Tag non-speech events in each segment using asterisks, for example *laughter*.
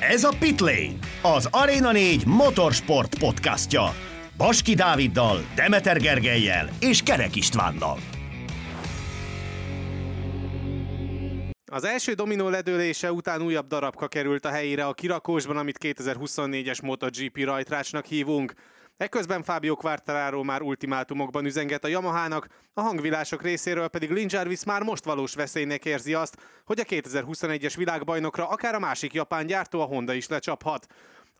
Ez a Pitlane, az Arena 4 motorsport podcastja. Baski Dáviddal, Demeter Gergelyel és Kerek Istvánnal. Az első dominó ledőlése után újabb darabka került a helyére a kirakósban, amit 2024-es MotoGP rajtrácsnak hívunk. Ekközben Fábio Quartararo már ultimátumokban üzenget a Yamahának, a hangvilások részéről pedig Lin Jarvis már most valós veszélynek érzi azt, hogy a 2021-es világbajnokra akár a másik japán gyártó a Honda is lecsaphat.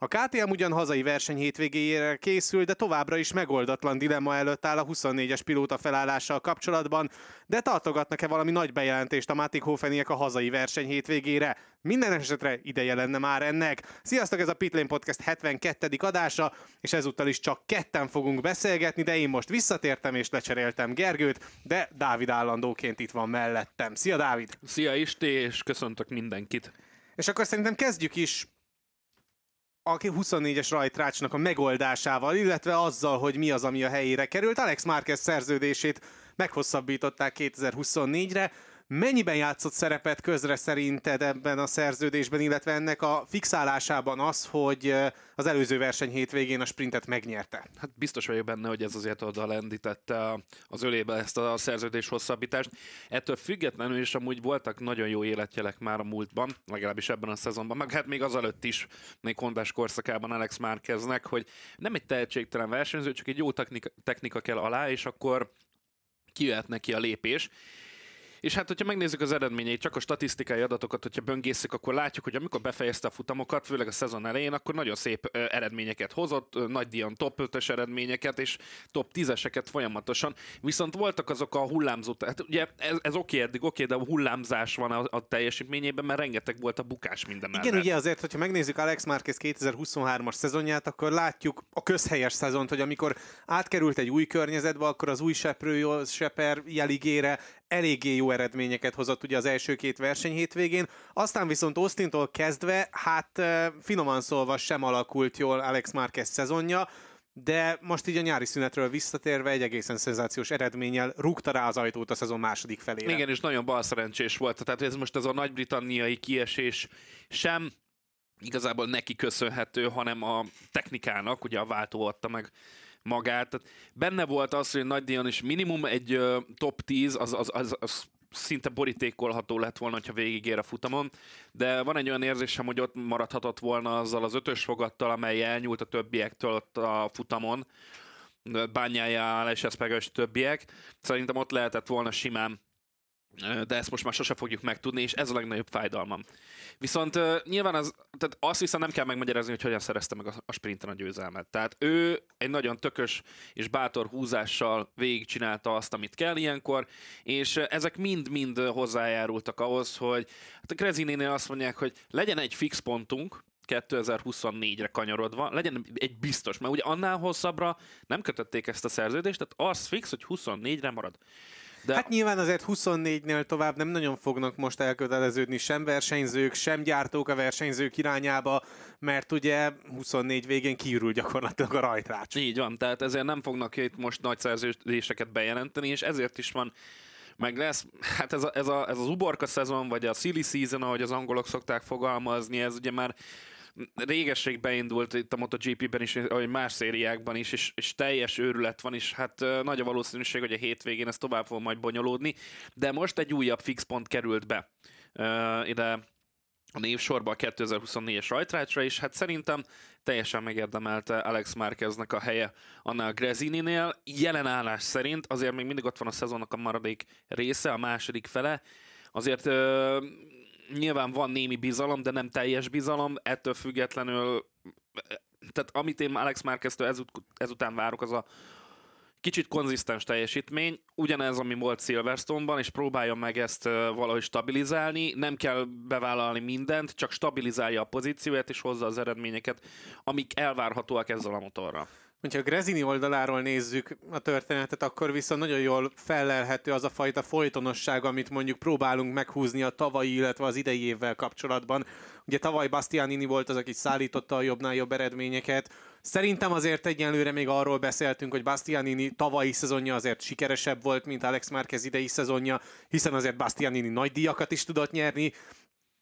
A KTM ugyan hazai verseny hétvégéjére készül, de továbbra is megoldatlan dilemma előtt áll a 24-es pilóta felállással kapcsolatban, de tartogatnak-e valami nagy bejelentést a Matik Hofeniek a hazai verseny hétvégére? Minden esetre ideje lenne már ennek. Sziasztok, ez a Pitlane Podcast 72. adása, és ezúttal is csak ketten fogunk beszélgetni, de én most visszatértem és lecseréltem Gergőt, de Dávid állandóként itt van mellettem. Szia Dávid! Szia Isti, és köszöntök mindenkit! És akkor szerintem kezdjük is a 24-es rajtrácsnak a megoldásával, illetve azzal, hogy mi az, ami a helyére került. Alex Márquez szerződését meghosszabbították 2024-re. Mennyiben játszott szerepet közre szerinted ebben a szerződésben, illetve ennek a fixálásában az, hogy az előző verseny hétvégén a sprintet megnyerte? Hát biztos vagyok benne, hogy ez azért oda lendítette az ölébe ezt a szerződés hosszabbítást. Ettől függetlenül is amúgy voltak nagyon jó életjelek már a múltban, legalábbis ebben a szezonban, meg hát még azelőtt is, még Hondás korszakában Alex Márqueznek, hogy nem egy tehetségtelen versenyző, csak egy jó technika, technika kell alá, és akkor kijöhet neki a lépés. És hát, hogyha megnézzük az eredményeit, csak a statisztikai adatokat, hogyha böngészük, akkor látjuk, hogy amikor befejezte a futamokat, főleg a szezon elején, akkor nagyon szép eredményeket hozott, nagy díjon top 5-ös eredményeket és top 10-eseket folyamatosan. Viszont voltak azok a hullámzó, hát ugye ez, ez oké eddig, oké, de a hullámzás van a, a teljesítményében, mert rengeteg volt a bukás minden Igen, ugye azért, hogyha megnézzük Alex Márquez 2023-as szezonját, akkor látjuk a közhelyes szezont, hogy amikor átkerült egy új környezetbe, akkor az új seprő, seper jeligére eléggé jó eredményeket hozott ugye az első két verseny hétvégén, aztán viszont Austintól kezdve, hát finoman szólva sem alakult jól Alex Marquez szezonja, de most így a nyári szünetről visszatérve egy egészen szenzációs eredménnyel rúgta rá az ajtót a szezon második felére. Igen, és nagyon balszerencsés volt. Tehát ez most ez a nagy-britanniai kiesés sem igazából neki köszönhető, hanem a technikának, ugye a váltó adta meg magát. Tehát benne volt az, hogy Nagy Dion is minimum egy top 10, az, az, az, az szinte borítékolható lett volna, ha végigér a futamon, de van egy olyan érzésem, hogy ott maradhatott volna azzal az ötös fogattal, amely elnyúlt a többiektől ott a futamon, bányája, és és többiek. Szerintem ott lehetett volna simán de ezt most már sose fogjuk megtudni, és ez a legnagyobb fájdalmam. Viszont nyilván az, tehát azt viszont nem kell megmagyarázni, hogy hogyan szerezte meg a, a sprinten a győzelmet. Tehát ő egy nagyon tökös és bátor húzással végigcsinálta azt, amit kell ilyenkor, és ezek mind-mind hozzájárultak ahhoz, hogy hát a Krezininél azt mondják, hogy legyen egy fix pontunk, 2024-re kanyarodva, legyen egy biztos, mert ugye annál hosszabbra nem kötötték ezt a szerződést, tehát az fix, hogy 24-re marad. De... Hát nyilván azért 24-nél tovább nem nagyon fognak most elköteleződni sem versenyzők, sem gyártók a versenyzők irányába, mert ugye 24 végén kiürül gyakorlatilag a rajtrács. Így van, tehát ezért nem fognak itt most nagy szerződéseket bejelenteni, és ezért is van meg lesz, hát ez, a, ez, a, ez az uborka szezon, vagy a silly season, ahogy az angolok szokták fogalmazni, ez ugye már régesség beindult itt a MotoGP-ben is, vagy más szériákban is, és, és teljes őrület van, és hát nagy a valószínűség, hogy a hétvégén ez tovább fog majd bonyolódni, de most egy újabb fixpont került be uh, ide a névsorba a 2024-es rajtrácsra, és hát szerintem teljesen megérdemelte Alex Márqueznek a helye annál Grezininél. Jelen állás szerint azért még mindig ott van a szezonnak a maradék része, a második fele, azért uh, nyilván van némi bizalom, de nem teljes bizalom, ettől függetlenül, tehát amit én Alex Márqueztől ezut, ezután várok, az a kicsit konzisztens teljesítmény, ugyanez, ami volt Silverstone-ban, és próbálja meg ezt valahogy stabilizálni, nem kell bevállalni mindent, csak stabilizálja a pozícióját, és hozza az eredményeket, amik elvárhatóak ezzel a motorral. Hogyha a Grezini oldaláról nézzük a történetet, akkor viszont nagyon jól fellelhető az a fajta folytonosság, amit mondjuk próbálunk meghúzni a tavalyi, illetve az idei évvel kapcsolatban. Ugye tavaly Bastianini volt az, aki szállította a jobbnál jobb eredményeket. Szerintem azért egyenlőre még arról beszéltünk, hogy Bastianini tavalyi szezonja azért sikeresebb volt, mint Alex Márquez idei szezonja, hiszen azért Bastianini nagy díjakat is tudott nyerni.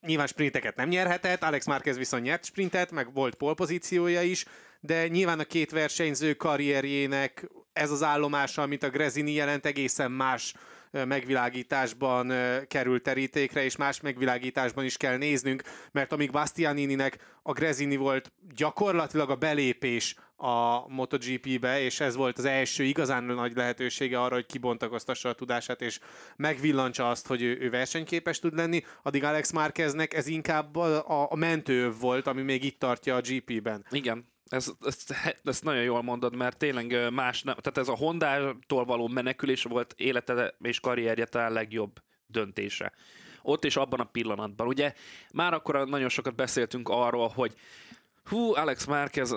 Nyilván sprinteket nem nyerhetett, Alex Márquez viszont nyert sprintet, meg volt polpozíciója is, de nyilván a két versenyző karrierjének ez az állomása, amit a Grezini jelent, egészen más megvilágításban került terítékre, és más megvilágításban is kell néznünk, mert amíg Bastianininek a Grezini volt gyakorlatilag a belépés a MotoGP-be, és ez volt az első igazán nagy lehetősége arra, hogy kibontakoztassa a tudását, és megvillantsa azt, hogy ő, ő versenyképes tud lenni, addig Alex Márqueznek ez inkább a, a mentő volt, ami még itt tartja a GP-ben. Igen, ez, ezt, ezt nagyon jól mondod, mert tényleg más nem, tehát ez a Honda-tól való menekülés volt élete és karrierje talán legjobb döntése. Ott és abban a pillanatban. Ugye már akkor nagyon sokat beszéltünk arról, hogy hú, Alex Márquez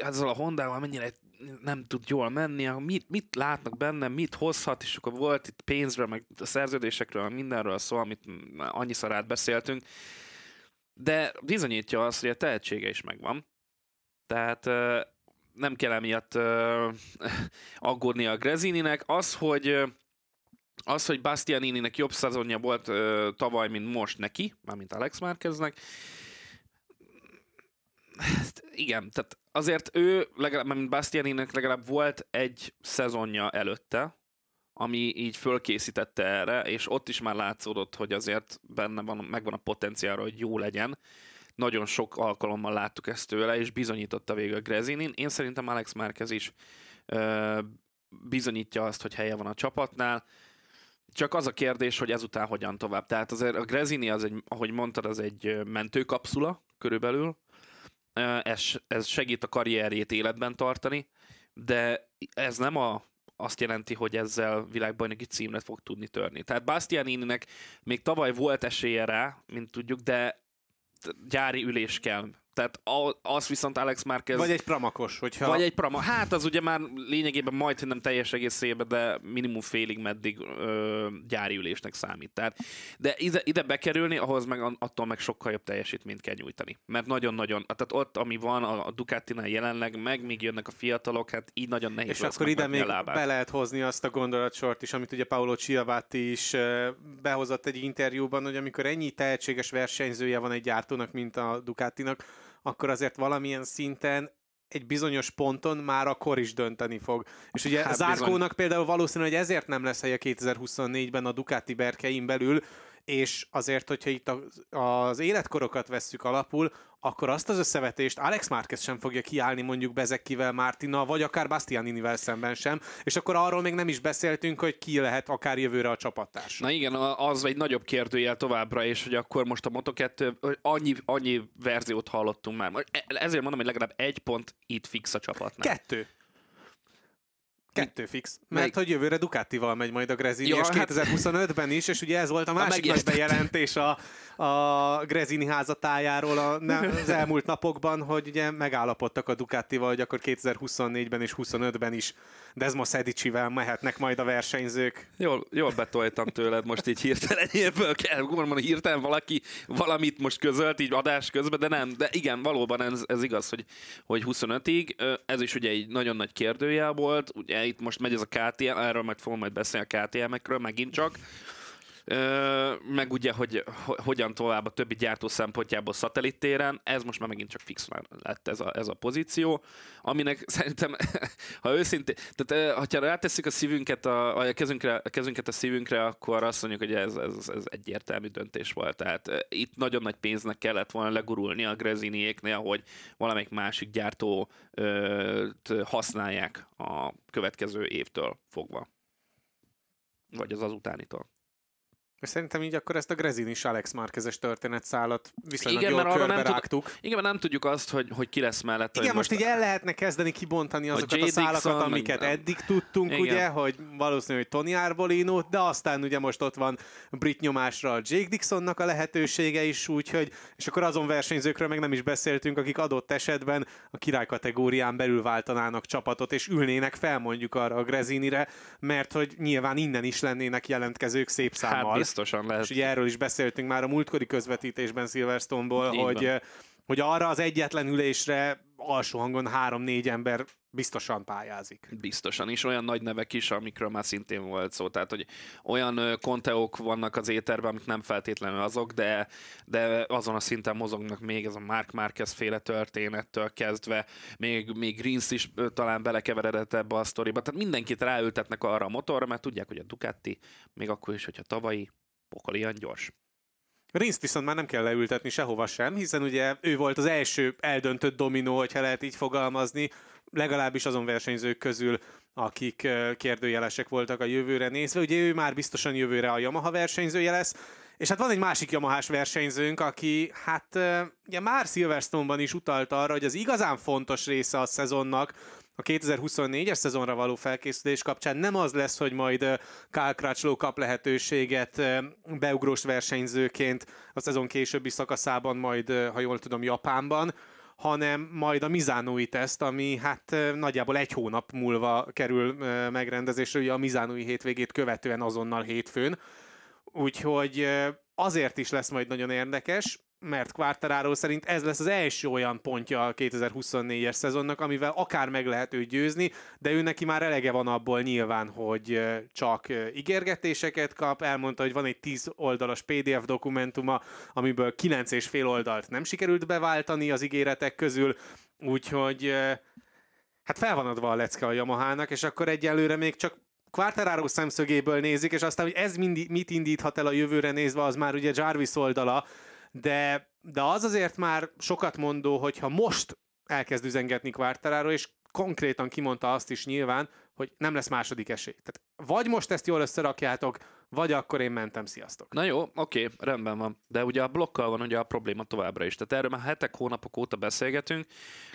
ezzel a Hondával mennyire nem tud jól menni, mit, mit látnak benne, mit hozhat, és akkor volt itt pénzről, meg a szerződésekről, mindenről szó, amit annyiszor átbeszéltünk. De bizonyítja azt, hogy a tehetsége is megvan tehát nem kell emiatt *laughs* aggódni a Grezininek. Az, hogy az, hogy Bastianininek jobb szezonja volt tavaly, mint most neki, mármint Alex Márkeznek, hát igen, tehát azért ő, legalább, mint Bastianinek legalább volt egy szezonja előtte, ami így fölkészítette erre, és ott is már látszódott, hogy azért benne van, megvan a potenciálra, hogy jó legyen nagyon sok alkalommal láttuk ezt tőle, és bizonyította végül Grezinin. Én szerintem Alex Márquez is ö, bizonyítja azt, hogy helye van a csapatnál. Csak az a kérdés, hogy ezután hogyan tovább. Tehát azért a Grezini, az egy, ahogy mondtad, az egy mentőkapszula körülbelül. Ez, ez segít a karrierjét életben tartani, de ez nem a azt jelenti, hogy ezzel világbajnoki címlet fog tudni törni. Tehát Bastianininek még tavaly volt esélye rá, mint tudjuk, de gyári ülés kell. Tehát az viszont Alex Márquez... Vagy egy pramakos, hogyha... Vagy egy prama. Hát az ugye már lényegében majd, hogy nem teljes egészében, de minimum félig meddig ö, gyári ülésnek számít. Tehát, de ide, ide bekerülni, ahhoz meg attól meg sokkal jobb teljesítményt kell nyújtani. Mert nagyon-nagyon, tehát ott, ami van a, a Ducatinál jelenleg, meg még jönnek a fiatalok, hát így nagyon nehéz És akkor ide még be lehet hozni azt a gondolatsort is, amit ugye Paolo Ciavatti is behozott egy interjúban, hogy amikor ennyi tehetséges versenyzője van egy gyártónak, mint a Ducatinak, akkor azért valamilyen szinten egy bizonyos ponton már akkor is dönteni fog. És ugye hát Zárkónak bizony. például valószínű, hogy ezért nem lesz helye 2024-ben a Ducati berkein belül, és azért, hogyha itt az életkorokat vesszük alapul, akkor azt az összevetést Alex Márquez sem fogja kiállni mondjuk Bezekkivel, Mártina, vagy akár Bastianinivel szemben sem, és akkor arról még nem is beszéltünk, hogy ki lehet akár jövőre a csapattárs. Na igen, az egy nagyobb kérdőjel továbbra is, hogy akkor most a Moto2, annyi, annyi verziót hallottunk már. Ezért mondom, hogy legalább egy pont itt fix a csapatnál. Kettő. Kettő fix. Mert Melyik? hogy jövőre Ducatival megy majd a Grezini, ja, és 2025-ben is, és ugye ez volt a másik nagy bejelentés a, a Grezini házatájáról a, az elmúlt napokban, hogy ugye megállapodtak a Ducatival, hogy akkor 2024-ben és 25-ben is Desmo Szedicsivel mehetnek majd a versenyzők. Jól, jól betoltam tőled most így hirtelen, ebből kell, mondani, hirtelen valaki valamit most közölt így adás közben, de nem, de igen, valóban ez, ez igaz, hogy, hogy 25-ig, ez is ugye egy nagyon nagy kérdőjel volt, ugye itt most megy ez a KTM, erről majd fogom majd beszélni a KTM-ekről megint csak, meg ugye, hogy hogyan tovább a többi gyártó szempontjából szatellittéren, ez most már megint csak fix lett ez a, ez a pozíció, aminek *laughs* szerintem, ha őszintén, tehát ha rátesszük a szívünket a, a, kezünkre, a kezünket a szívünkre, akkor azt mondjuk, hogy ez, ez, ez egyértelmű döntés volt. Tehát itt nagyon nagy pénznek kellett volna legurulni a Greziniéknél, hogy valamelyik másik gyártó használják a következő évtől fogva. Vagy az azutánitól. És szerintem így akkor ezt a Grezin is Alex Márkezes történetszálat viszonylag igen, jól mert körbe nem rágtuk. Tud, igen, mert nem tudjuk azt, hogy, hogy ki lesz mellett. Igen, most, most így el lehetne kezdeni kibontani azokat a szálakat, Dixon, amiket meg, eddig tudtunk, igen. ugye, hogy valószínű, hogy Tony Arbolino, de aztán ugye most ott van brit nyomásra a Jake Dixonnak a lehetősége is, úgyhogy, és akkor azon versenyzőkről meg nem is beszéltünk, akik adott esetben a király kategórián belül váltanának csapatot, és ülnének fel mondjuk arra a Grezinire, mert hogy nyilván innen is lennének jelentkezők szép hát számmal. Hát biztosan lehet. És ugye erről is beszéltünk már a múltkori közvetítésben Silverstone-ból, hogy, hogy arra az egyetlen ülésre alsó hangon három-négy ember biztosan pályázik. Biztosan, és olyan nagy nevek is, amikről már szintén volt szó. Tehát, hogy olyan konteók vannak az éterben, amik nem feltétlenül azok, de, de azon a szinten mozognak még ez a Mark Marquez féle történettől kezdve, még, még Greens is talán belekeveredett ebbe a sztoriba. Tehát mindenkit ráültetnek arra a motorra, mert tudják, hogy a Ducati, még akkor is, hogyha tavalyi, pokolian gyors. Rinszt viszont már nem kell leültetni sehova sem, hiszen ugye ő volt az első eldöntött dominó, hogyha lehet így fogalmazni, legalábbis azon versenyzők közül, akik kérdőjelesek voltak a jövőre nézve. Ugye ő már biztosan jövőre a Yamaha versenyzője lesz, és hát van egy másik Yamahás versenyzőnk, aki hát ugye már Silverstone-ban is utalt arra, hogy az igazán fontos része a szezonnak, a 2024-es szezonra való felkészülés kapcsán nem az lesz, hogy majd Kyle Crutchlow kap lehetőséget beugrós versenyzőként a szezon későbbi szakaszában, majd, ha jól tudom, Japánban, hanem majd a Mizánói teszt, ami hát nagyjából egy hónap múlva kerül megrendezésre, ugye a Mizánói hétvégét követően azonnal hétfőn. Úgyhogy azért is lesz majd nagyon érdekes, mert Quartararo szerint ez lesz az első olyan pontja a 2024-es szezonnak, amivel akár meg lehet őt győzni, de ő neki már elege van abból nyilván, hogy csak ígérgetéseket kap, elmondta, hogy van egy 10 oldalas PDF dokumentuma, amiből 9 és fél oldalt nem sikerült beváltani az ígéretek közül, úgyhogy hát fel van adva a lecke a Yamahának, és akkor egyelőre még csak Quartararo szemszögéből nézik, és aztán, hogy ez mind, mit indíthat el a jövőre nézve, az már ugye Jarvis oldala, de, de az azért már sokat mondó, hogyha most elkezd üzengetni Quartararo, és konkrétan kimondta azt is nyilván, hogy nem lesz második esély. Tehát vagy most ezt jól összerakjátok, vagy akkor én mentem, sziasztok. Na jó, oké, rendben van. De ugye a blokkal van ugye a probléma továbbra is. Tehát erről már hetek, hónapok óta beszélgetünk.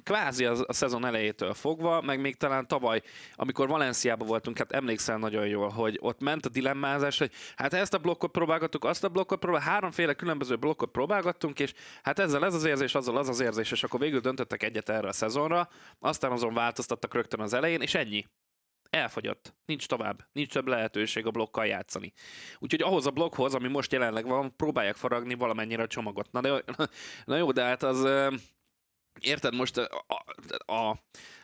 Kvázi a, a szezon elejétől fogva, meg még talán tavaly, amikor Valenciában voltunk, hát emlékszel nagyon jól, hogy ott ment a dilemmázás, hogy hát ezt a blokkot próbálgattuk, azt a blokkot próbálgattuk, háromféle különböző blokkot próbálgattunk, és hát ezzel ez az érzés, azzal az az érzés, és akkor végül döntöttek egyet erre a szezonra, aztán azon változtattak rögtön az elején, és ennyi elfogyott. Nincs tovább. Nincs több lehetőség a blokkal játszani. Úgyhogy ahhoz a blokkhoz, ami most jelenleg van, próbálják faragni valamennyire a csomagot. Na, de, *laughs* na jó, de hát az... Érted, most a, a, a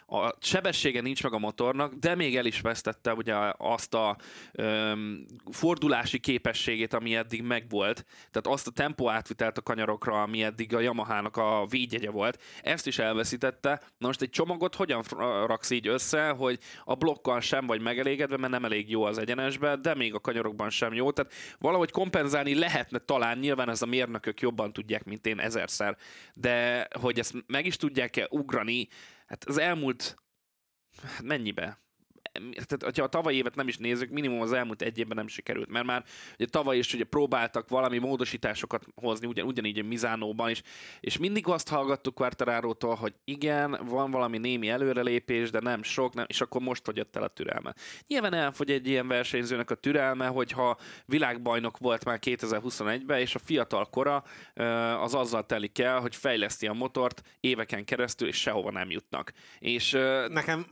a sebessége nincs meg a motornak, de még el is vesztette ugye azt a öm, fordulási képességét, ami eddig megvolt, tehát azt a tempó átvitelt a kanyarokra, ami eddig a Yamaha-nak a védjegye volt, ezt is elveszítette. Na most egy csomagot hogyan raksz így össze, hogy a blokkal sem vagy megelégedve, mert nem elég jó az egyenesbe, de még a kanyarokban sem jó, tehát valahogy kompenzálni lehetne talán, nyilván ez a mérnökök jobban tudják, mint én ezerszer, de hogy ezt meg is tudják-e ugrani, Hát az elmúlt hát mennyibe? Tehát ha a tavalyi évet nem is nézzük, minimum az elmúlt egy évben nem sikerült, mert már ugye tavaly is ugye próbáltak valami módosításokat hozni, ugyan, ugyanígy a Mizánóban is, és mindig azt hallgattuk Quartararo-tól, hogy igen, van valami némi előrelépés, de nem sok, nem, és akkor most fogyott el a türelme. Nyilván elfogy egy ilyen versenyzőnek a türelme, hogyha világbajnok volt már 2021-ben, és a fiatal kora az azzal telik el, hogy fejleszti a motort éveken keresztül, és sehova nem jutnak. És nekem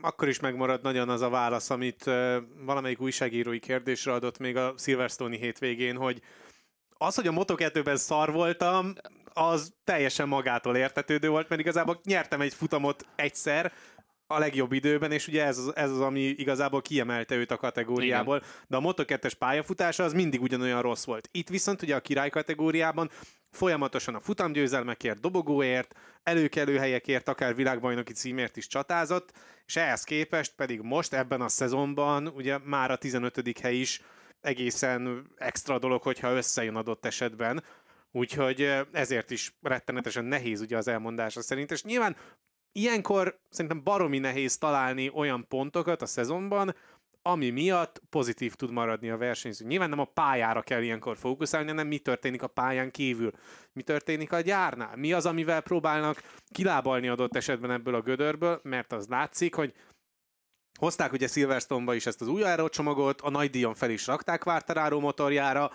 akkor is megmarad nagyon az a válasz, amit valamelyik újságírói kérdésre adott még a Silverstone-i hétvégén, hogy az, hogy a Moto2-ben szar voltam, az teljesen magától értetődő volt, mert igazából nyertem egy futamot egyszer, a legjobb időben, és ugye ez az, ez az ami igazából kiemelte őt a kategóriából, Igen. de a Moto2-es pályafutása az mindig ugyanolyan rossz volt. Itt viszont ugye a király kategóriában folyamatosan a futamgyőzelmekért, dobogóért, előkelő helyekért, akár világbajnoki címért is csatázott, és ehhez képest pedig most ebben a szezonban ugye már a 15. hely is egészen extra dolog, hogyha összejön adott esetben. Úgyhogy ezért is rettenetesen nehéz ugye az elmondása szerint, és nyilván ilyenkor szerintem baromi nehéz találni olyan pontokat a szezonban, ami miatt pozitív tud maradni a versenyző. Nyilván nem a pályára kell ilyenkor fókuszálni, hanem mi történik a pályán kívül. Mi történik a gyárnál? Mi az, amivel próbálnak kilábalni adott esetben ebből a gödörből, mert az látszik, hogy hozták ugye Silverstone-ba is ezt az új csomagot, a nagy díjon fel is rakták Quartararo motorjára,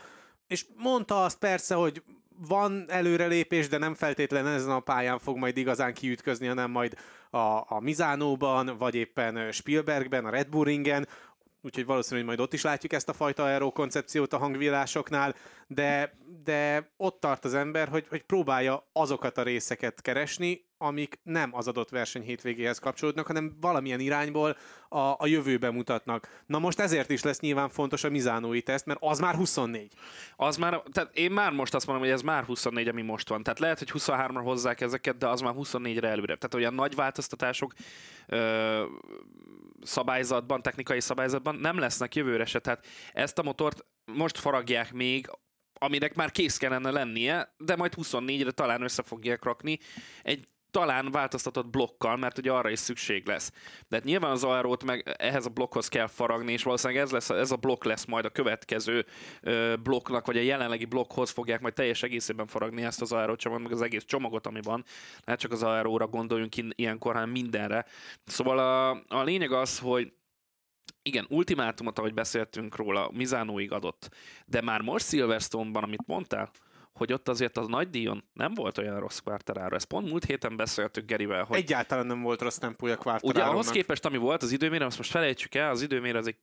és mondta azt persze, hogy van előrelépés, de nem feltétlenül ezen a pályán fog majd igazán kiütközni, hanem majd a, a Mizánóban, vagy éppen Spielbergben, a Red Bull ringen, úgyhogy valószínűleg majd ott is látjuk ezt a fajta aero koncepciót a hangvillásoknál, de, de ott tart az ember, hogy, hogy próbálja azokat a részeket keresni, amik nem az adott verseny hétvégéhez kapcsolódnak, hanem valamilyen irányból a, a jövőbe mutatnak. Na most ezért is lesz nyilván fontos a Mizánói teszt, mert az már 24. Az már, tehát én már most azt mondom, hogy ez már 24, ami most van. Tehát lehet, hogy 23-ra hozzák ezeket, de az már 24-re előre. Tehát olyan nagy változtatások ö, szabályzatban, technikai szabályzatban nem lesznek jövőre se. Tehát ezt a motort most faragják még, aminek már kész kellene lennie, de majd 24-re talán össze fogják rakni egy talán változtatott blokkal, mert ugye arra is szükség lesz. De hát nyilván az aerót meg ehhez a blokkhoz kell faragni, és valószínűleg ez, lesz, ez a blokk lesz majd a következő ö, blokknak, vagy a jelenlegi blokkhoz fogják majd teljes egészében faragni ezt az aerócsomagot, meg az egész csomagot, ami van. Nem csak az aeróra gondoljunk ilyenkor, hanem mindenre. Szóval a, a lényeg az, hogy igen, ultimátumot, ahogy beszéltünk róla, Mizánóig adott. De már most Silverstone-ban, amit mondtál, hogy ott azért az nagy díjon nem volt olyan rossz kvárterára. Ezt pont múlt héten beszéltük Gerivel, hogy... Egyáltalán nem volt rossz tempója kvárterárónak. Ugye ahhoz képest, ami volt az időmérő, azt most felejtsük el, az időmérő az egy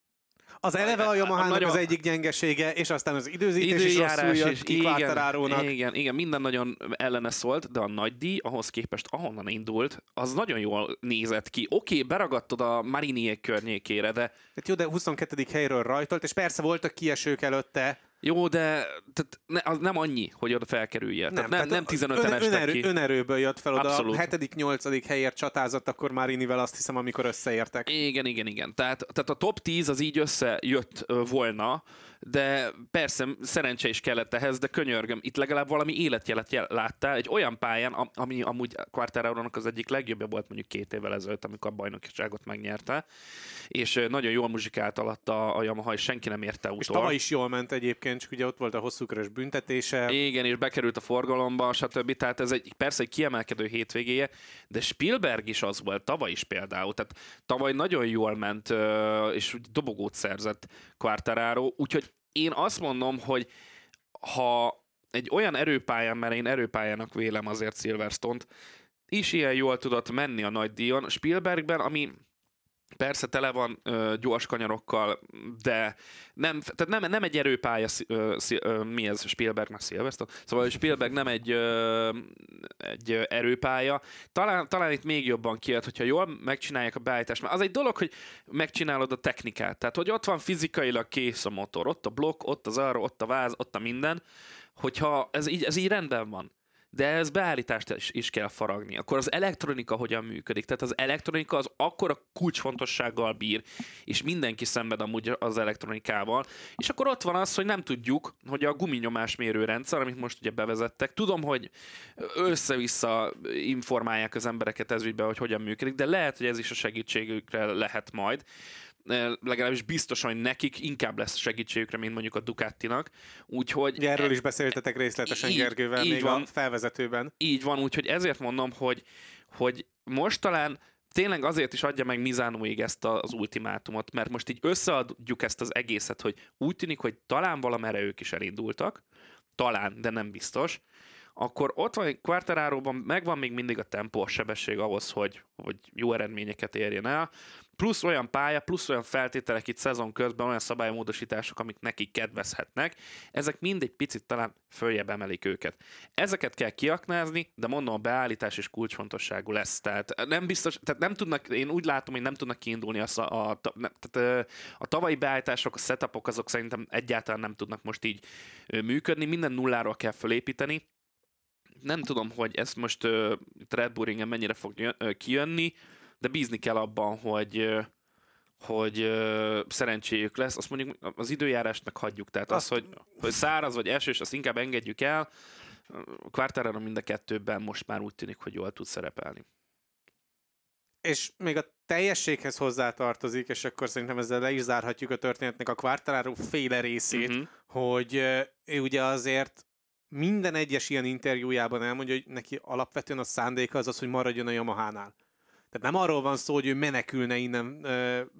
az eleve a Yamaha nagyon... az egyik gyengesége, és aztán az időzítés Időjárás is rosszul jött ki igen, igen, igen, minden nagyon ellene szólt, de a nagy díj, ahhoz képest ahonnan indult, az nagyon jól nézett ki. Oké, okay, beragadtad a Marinier környékére, de... Hát jó, de 22. helyről rajtolt, és persze voltak kiesők előtte, jó, de tehát ne, az nem annyi, hogy oda felkerülje. Nem, tehát nem, nem 15 en önerő, ki. Önerőből jött fel oda. Abszolút. A 7.-8. helyért csatázott akkor már Inivel azt hiszem, amikor összeértek. Igen, igen, igen. Tehát, tehát a top 10 az így összejött volna, de persze szerencse is kellett ehhez, de könyörgöm, itt legalább valami életjelet jel- láttál, egy olyan pályán, ami amúgy quartararo az egyik legjobbja volt mondjuk két évvel ezelőtt, amikor a bajnokságot megnyerte, és nagyon jól muzsikált alatt a, a Yamaha, és senki nem érte utol. És tavaly is jól ment egyébként, csak ugye ott volt a hosszú körös büntetése. Igen, és bekerült a forgalomba, stb. Tehát ez egy, persze egy kiemelkedő hétvégéje, de Spielberg is az volt tavaly is például. Tehát tavaly nagyon jól ment, és dobogót szerzett Quartararo, úgyhogy én azt mondom, hogy ha egy olyan erőpályán, mert én erőpályának vélem azért Silverstone-t, is ilyen jól tudott menni a nagy díjon. Spielbergben, ami Persze tele van ö, gyors kanyarokkal, de nem, tehát nem, nem egy erőpálya, ö, ö, mi ez, Spielberg, meg Silverstone, szóval Spielberg nem egy, ö, egy erőpálya. Talán, talán itt még jobban kijött, hogyha jól megcsinálják a beállítást, mert az egy dolog, hogy megcsinálod a technikát, tehát hogy ott van fizikailag kész a motor, ott a blokk, ott az arra, ott a váz, ott a minden, hogyha ez így, ez így rendben van de ez beállítást is, is kell faragni. Akkor az elektronika hogyan működik? Tehát az elektronika az akkora kulcsfontossággal bír, és mindenki szenved amúgy az elektronikával, és akkor ott van az, hogy nem tudjuk, hogy a guminyomás rendszer, amit most ugye bevezettek, tudom, hogy össze-vissza informálják az embereket ez ügyben, hogy hogyan működik, de lehet, hogy ez is a segítségükre lehet majd legalábbis biztosan, hogy nekik inkább lesz segítségükre, mint mondjuk a Ducatinak. Úgyhogy... Erről is beszéltetek részletesen így, Gergővel így még van, a felvezetőben. Így van, úgyhogy ezért mondom, hogy, hogy most talán tényleg azért is adja meg Mizánóig ezt az ultimátumot, mert most így összeadjuk ezt az egészet, hogy úgy tűnik, hogy talán valamire ők is elindultak, talán, de nem biztos, akkor ott van Quartararóban, megvan még mindig a tempó, a sebesség ahhoz, hogy, hogy jó eredményeket érjen el plusz olyan pálya, plusz olyan feltételek itt szezon közben, olyan szabálymódosítások, amik nekik kedvezhetnek, ezek mind egy picit talán följebb emelik őket. Ezeket kell kiaknázni, de mondom, a beállítás is kulcsfontosságú lesz. Tehát nem biztos, tehát nem tudnak, én úgy látom, hogy nem tudnak kiindulni a, a, a, tehát a tavalyi beállítások, a setupok, azok szerintem egyáltalán nem tudnak most így működni, minden nulláról kell fölépíteni, nem tudom, hogy ez most uh, Red Bull mennyire fog uh, kijönni, de bízni kell abban, hogy hogy szerencséjük lesz, azt mondjuk az időjárást meg hagyjuk. Tehát azt, az, hogy, hogy száraz vagy esős, azt inkább engedjük el. Quartararo mind a kettőben most már úgy tűnik, hogy jól tud szerepelni. És még a teljességhez hozzátartozik, és akkor szerintem ezzel le is zárhatjuk a történetnek a Quartararo féle részét, uh-huh. hogy ő ugye azért minden egyes ilyen interjújában elmondja, hogy neki alapvetően a szándéka az az, hogy maradjon a Yamaha-nál. Tehát nem arról van szó, hogy ő menekülne innen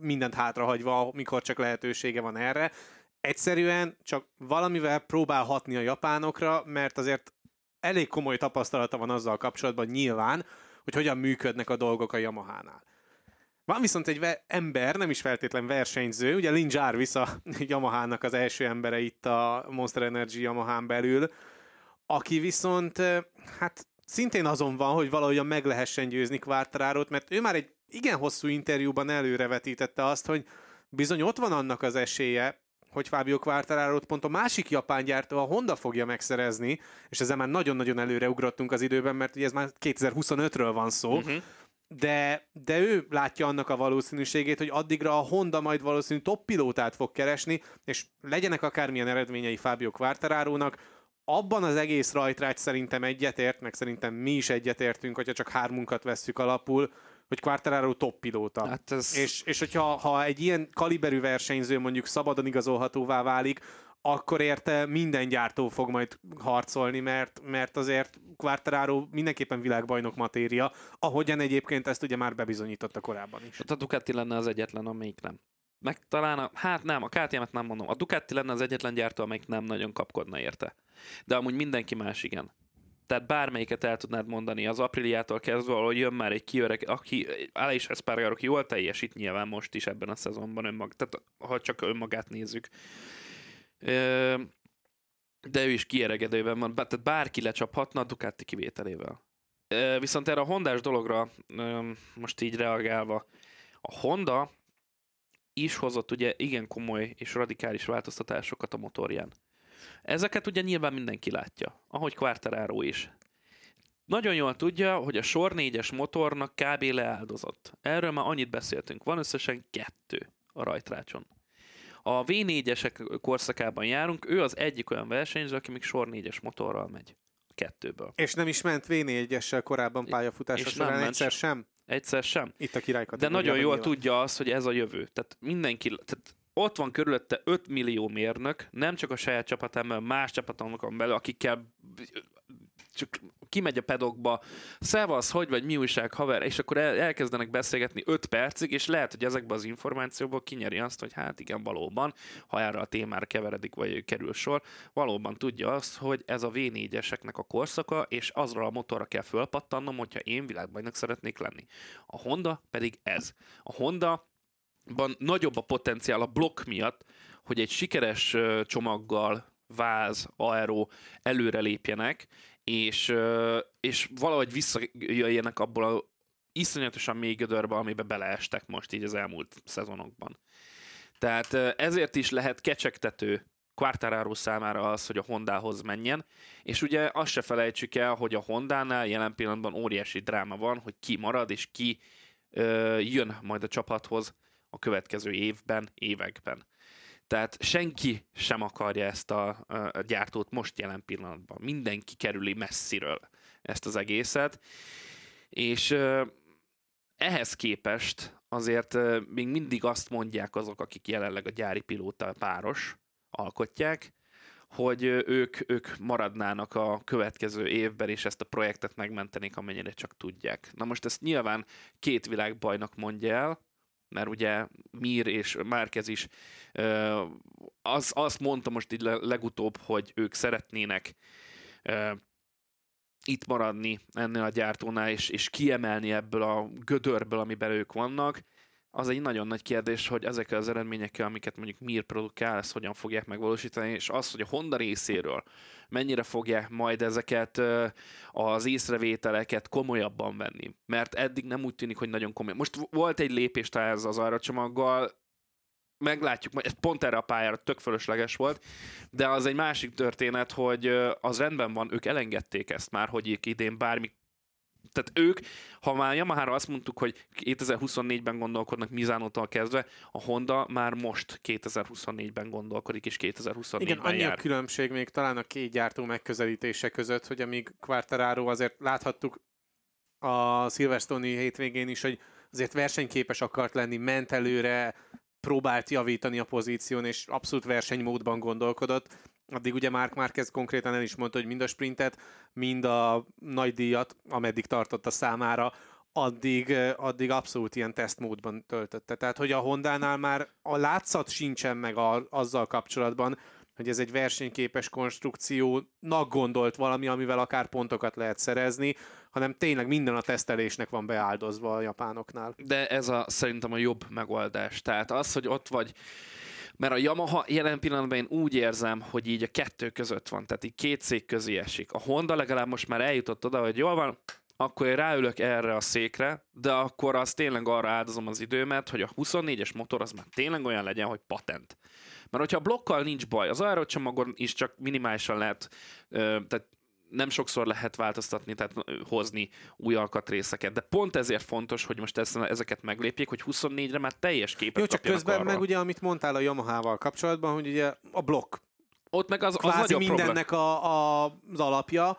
mindent hátrahagyva, mikor csak lehetősége van erre. Egyszerűen csak valamivel próbál hatni a japánokra, mert azért elég komoly tapasztalata van azzal kapcsolatban nyilván, hogy hogyan működnek a dolgok a Yamaha-nál. Van viszont egy ember, nem is feltétlen versenyző, ugye Lin Jarvis a Yamaha-nak az első embere itt a Monster Energy Yamaha-n belül, aki viszont hát szintén azon van, hogy valahogyan meg lehessen győzni Quartararo-t, mert ő már egy igen hosszú interjúban előrevetítette azt, hogy bizony ott van annak az esélye, hogy Fábio quartararo pont a másik japán gyártó, a Honda fogja megszerezni, és ezzel már nagyon-nagyon előre ugrottunk az időben, mert ugye ez már 2025-ről van szó, uh-huh. de, de ő látja annak a valószínűségét, hogy addigra a Honda majd valószínű top pilótát fog keresni, és legyenek akármilyen eredményei Fábio quartararo abban az egész rajtrács szerintem egyetért, meg szerintem mi is egyetértünk, hogyha csak hármunkat vesszük alapul, hogy Quartararo top pilóta. Hát ez... és, és hogyha ha egy ilyen kaliberű versenyző mondjuk szabadon igazolhatóvá válik, akkor érte minden gyártó fog majd harcolni, mert, mert azért Quartararo mindenképpen világbajnok matéria, ahogyan egyébként ezt ugye már bebizonyította korábban is. Hát a Ducati lenne az egyetlen, amelyik nem. Meg talán, a, hát nem, a KTM-et nem mondom. A Ducati lenne az egyetlen gyártó, amelyik nem nagyon kapkodna érte. De amúgy mindenki más igen tehát bármelyiket el tudnád mondani, az Apriliától kezdve, ahol jön már egy kiöreg, aki Alex Espargaro, jól teljesít nyilván most is ebben a szezonban önmag, tehát ha csak önmagát nézzük. De ő is kieregedőben van, tehát bárki lecsaphatna a Ducati kivételével. Viszont erre a hondás dologra most így reagálva, a Honda is hozott ugye igen komoly és radikális változtatásokat a motorján. Ezeket ugye nyilván mindenki látja, ahogy Quartararo is. Nagyon jól tudja, hogy a sor 4-es motornak kb. leáldozott. Erről már annyit beszéltünk. Van összesen kettő a rajtrácson. A V4-esek korszakában járunk, ő az egyik olyan versenyző, aki még sor 4-es motorral megy. A kettőből. És nem is ment V4-essel korábban pályafutása és során egyszer sem? Egyszer sem. Itt a király De nagyon jól tudja azt, hogy ez a jövő. Tehát mindenki, tehát ott van körülötte 5 millió mérnök, nem csak a saját csapatában, más csapatomokon belül, akikkel csak kimegy a pedokba, szevasz, hogy vagy, mi újság, haver, és akkor el, elkezdenek beszélgetni 5 percig, és lehet, hogy ezekben az információból kinyeri azt, hogy hát igen, valóban, ha erre a témára keveredik, vagy kerül sor, valóban tudja azt, hogy ez a V4-eseknek a korszaka, és azra a motorra kell fölpattannom, hogyha én világbajnok szeretnék lenni. A Honda pedig ez. A Honda ban nagyobb a potenciál a blokk miatt, hogy egy sikeres csomaggal váz, aero előre lépjenek, és, és valahogy visszajöjjenek abból a iszonyatosan mély gödörbe, amiben beleestek most így az elmúlt szezonokban. Tehát ezért is lehet kecsegtető Quartararo számára az, hogy a Hondához menjen, és ugye azt se felejtsük el, hogy a Hondánál jelen pillanatban óriási dráma van, hogy ki marad, és ki ö, jön majd a csapathoz következő évben, években. Tehát senki sem akarja ezt a, a gyártót most jelen pillanatban. Mindenki kerüli messziről ezt az egészet. És ehhez képest azért még mindig azt mondják azok, akik jelenleg a gyári pilóta páros alkotják, hogy ők, ők maradnának a következő évben, és ezt a projektet megmentenék, amennyire csak tudják. Na most ezt nyilván két világbajnak mondja el, mert ugye Mir és Márkez is az, azt mondta most így legutóbb, hogy ők szeretnének itt maradni ennél a gyártónál, és, és kiemelni ebből a gödörből, amiben ők vannak az egy nagyon nagy kérdés, hogy ezekkel az eredményekkel, amiket mondjuk Mir produkál, ezt hogyan fogják megvalósítani, és az, hogy a Honda részéről mennyire fogják majd ezeket az észrevételeket komolyabban venni. Mert eddig nem úgy tűnik, hogy nagyon komoly. Most volt egy lépés ez az aracsomaggal, meglátjuk, ez pont erre a pályára tök fölösleges volt, de az egy másik történet, hogy az rendben van, ők elengedték ezt már, hogy idén bármi tehát ők, ha már Yamaha-ra azt mondtuk, hogy 2024-ben gondolkodnak Mizánótól kezdve, a Honda már most 2024-ben gondolkodik, és 2024-ben Igen, annyi jár. a különbség még talán a két gyártó megközelítése között, hogy amíg Quartararo azért láthattuk a Silverstone-i hétvégén is, hogy azért versenyképes akart lenni, ment előre, próbált javítani a pozíción, és abszolút versenymódban gondolkodott addig ugye Mark Marquez konkrétan el is mondta, hogy mind a sprintet, mind a nagy díjat, ameddig tartott a számára, addig, addig abszolút ilyen tesztmódban töltötte. Tehát, hogy a Hondánál már a látszat sincsen meg a, azzal kapcsolatban, hogy ez egy versenyképes konstrukciónak gondolt valami, amivel akár pontokat lehet szerezni, hanem tényleg minden a tesztelésnek van beáldozva a japánoknál. De ez a szerintem a jobb megoldás. Tehát az, hogy ott vagy Mert a Yamaha jelen pillanatban én úgy érzem, hogy így a kettő között van, tehát így két szék közé esik. A Honda legalább most már eljutott oda, hogy jól van, akkor én ráülök erre a székre, de akkor az tényleg arra áldozom az időmet, hogy a 24-es motor az már tényleg olyan legyen, hogy patent. Mert hogyha a blokkal nincs baj, az aerocsomagon is csak minimálisan lehet, tehát nem sokszor lehet változtatni, tehát hozni új alkatrészeket, de pont ezért fontos, hogy most ezt, ezeket meglépjék, hogy 24-re már teljes képet Jó, csak közben arra. meg ugye, amit mondtál a Yamaha-val kapcsolatban, hogy ugye a blokk. Ott meg az, az nagyobb mindennek a, a, az alapja,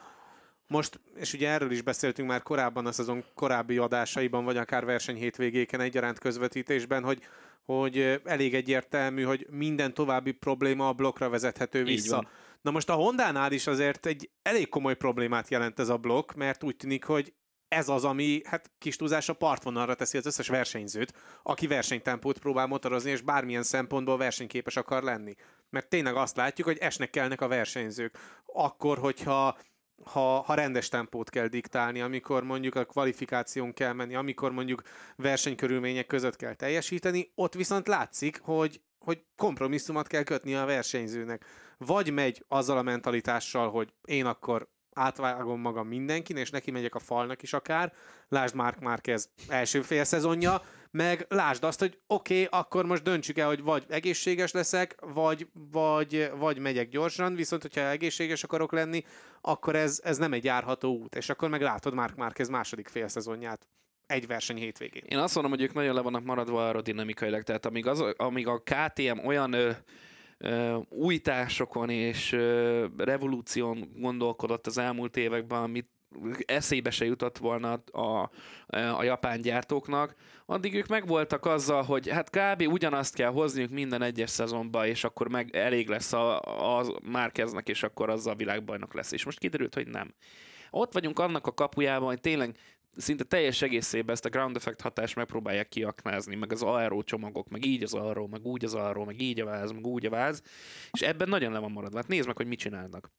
most, és ugye erről is beszéltünk már korábban a szezon korábbi adásaiban, vagy akár verseny hétvégéken egyaránt közvetítésben, hogy, hogy elég egyértelmű, hogy minden további probléma a blokkra vezethető vissza. Na most a Hondánál is azért egy elég komoly problémát jelent ez a blokk, mert úgy tűnik, hogy ez az, ami hát kis túlzása partvonalra teszi az összes versenyzőt, aki versenytempót próbál motorozni, és bármilyen szempontból versenyképes akar lenni. Mert tényleg azt látjuk, hogy esnek kellnek a versenyzők. Akkor, hogyha ha, ha rendes tempót kell diktálni, amikor mondjuk a kvalifikáción kell menni, amikor mondjuk versenykörülmények között kell teljesíteni, ott viszont látszik, hogy, hogy kompromisszumot kell kötni a versenyzőnek. Vagy megy azzal a mentalitással, hogy én akkor átvágom magam mindenkin, és neki megyek a falnak is akár. Lásd Mark Márquez első fél szezonja, meg lásd azt, hogy oké, okay, akkor most döntsük el, hogy vagy egészséges leszek, vagy, vagy, vagy megyek gyorsan, viszont hogyha egészséges akarok lenni, akkor ez, ez nem egy járható út, és akkor meg látod Mark Márquez második fél szezonját egy verseny hétvégén. Én azt mondom, hogy ők nagyon le vannak maradva aerodinamikailag, tehát amíg, az, amíg a KTM olyan ö, újításokon és revolúción gondolkodott az elmúlt években, amit eszébe se jutott volna a, a japán gyártóknak, addig ők megvoltak azzal, hogy hát kb. ugyanazt kell hozniuk minden egyes szezonban, és akkor meg elég lesz a, a Márkeznek, és akkor az a világbajnok lesz. És most kiderült, hogy nem. Ott vagyunk annak a kapujában, hogy tényleg szinte teljes egészében ezt a ground effect hatást megpróbálják kiaknázni, meg az aero csomagok, meg így az aero, meg úgy az aero, meg így a váz, meg úgy a váz, és ebben nagyon le van maradva. Hát nézd meg, hogy mit csinálnak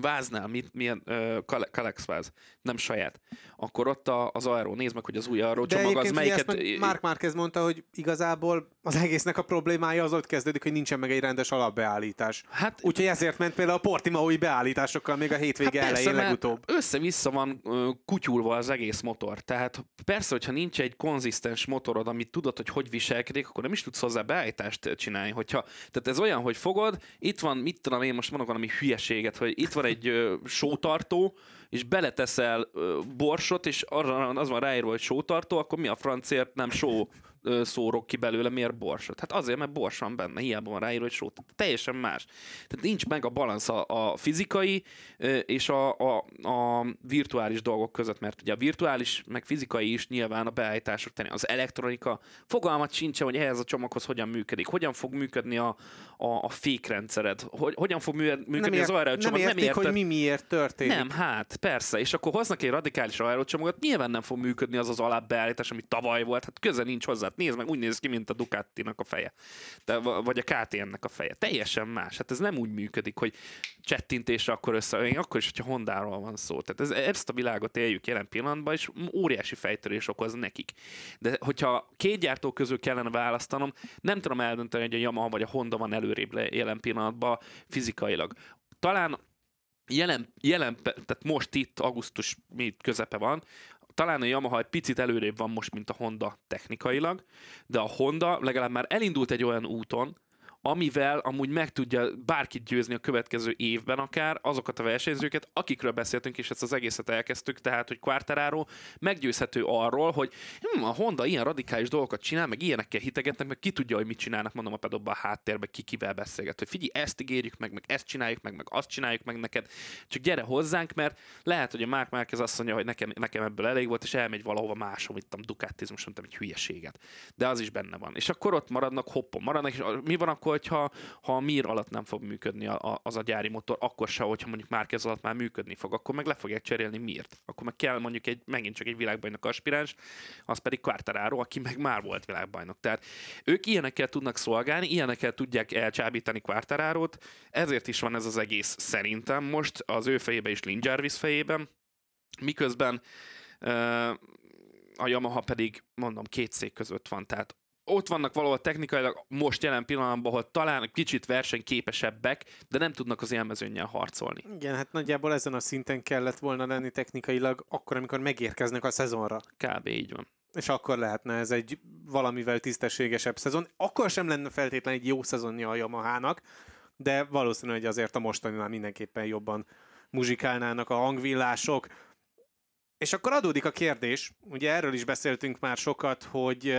váznál, mit, milyen uh, Kalex váz, nem saját, akkor ott a, az Aero, nézd meg, hogy az új Aero csomag az melyiket... Mark Marquez mondta, hogy igazából az egésznek a problémája az ott kezdődik, hogy nincsen meg egy rendes alapbeállítás. Hát, Úgyhogy ezért ment például a Portimaui beállításokkal még a hétvége hát elején legutóbb. Össze-vissza van kutyulva az egész motor. Tehát persze, hogyha nincs egy konzisztens motorod, amit tudod, hogy hogy viselkedik, akkor nem is tudsz hozzá beállítást csinálni. Hogyha, tehát ez olyan, hogy fogod, itt van, mit tudom én, most mondok valami hülyeséget, hogy itt van egy uh, sótartó, és beleteszel borsot, és arra az van ráírva, hogy sótartó, akkor mi a francért nem só szórok ki belőle, miért borsot? Hát azért, mert bors van benne, hiába van ráírva, hogy só. Teljesen más. Tehát nincs meg a balansz a, a fizikai és a, a, a virtuális dolgok között, mert ugye a virtuális, meg fizikai is nyilván a beállítások tenni. Az elektronika fogalmat sincsen, hogy ehhez a csomaghoz hogyan működik, hogyan fog működni a, a, a fékrendszered, hogy, hogyan fog működni nem az aerocsomag. Nem, értik, nem érted, hogy mi miért történik. Nem, hát persze, és akkor hoznak egy radikális aerocsomagot, nyilván nem fog működni az az alapbeállítás, ami tavaly volt, hát köze nincs hozzá hát nézd meg, úgy néz ki, mint a Ducati-nak a feje. De, vagy a KTM-nek a feje. Teljesen más. Hát ez nem úgy működik, hogy csettintésre akkor össze, én akkor is, hogyha Hondáról van szó. Tehát ez, ezt a világot éljük jelen pillanatban, és óriási fejtörés okoz nekik. De hogyha két gyártó közül kellene választanom, nem tudom eldönteni, hogy a Yamaha vagy a Honda van előrébb jelen pillanatban fizikailag. Talán jelen, jelen, tehát most itt augusztus mi közepe van, talán a Yamaha egy picit előrébb van most, mint a Honda technikailag, de a Honda legalább már elindult egy olyan úton, amivel amúgy meg tudja bárkit győzni a következő évben akár azokat a versenyzőket, akikről beszéltünk, és ezt az egészet elkezdtük, tehát, hogy Quartararo meggyőzhető arról, hogy hm, a Honda ilyen radikális dolgokat csinál, meg ilyenekkel hitegetnek, meg ki tudja, hogy mit csinálnak, mondom a pedobban a háttérben, ki kivel beszélget, hogy figyelj, ezt ígérjük meg, meg ezt csináljuk meg, meg azt csináljuk meg neked, csak gyere hozzánk, mert lehet, hogy a Mark Márquez azt mondja, hogy nekem, nekem ebből elég volt, és elmegy valahova máshol, itt a Ducatizmus, mondtam, egy hülyeséget. De az is benne van. És akkor ott maradnak hoppon, maradnak, és mi van akkor, hogyha ha a Mir alatt nem fog működni a, a, az a gyári motor, akkor se, hogyha mondjuk Márquez alatt már működni fog, akkor meg le fogják cserélni Mirt. Akkor meg kell mondjuk egy, megint csak egy világbajnok aspiráns, az pedig Quartararo, aki meg már volt világbajnok. Tehát ők ilyenekkel tudnak szolgálni, ilyenekkel tudják elcsábítani Quartararót, ezért is van ez az egész szerintem most az ő fejében és Lin Jarvis fejében, miközben uh, a Yamaha pedig, mondom, két szék között van, tehát ott vannak valahol technikailag most jelen pillanatban, ahol talán kicsit versenyképesebbek, de nem tudnak az élmezőnnyel harcolni. Igen, hát nagyjából ezen a szinten kellett volna lenni technikailag, akkor, amikor megérkeznek a szezonra. Kb. így van. És akkor lehetne ez egy valamivel tisztességesebb szezon. Akkor sem lenne feltétlenül egy jó szezonja a Yamahának, de valószínű, hogy azért a mostaninál mindenképpen jobban muzsikálnának a hangvillások. És akkor adódik a kérdés, ugye erről is beszéltünk már sokat, hogy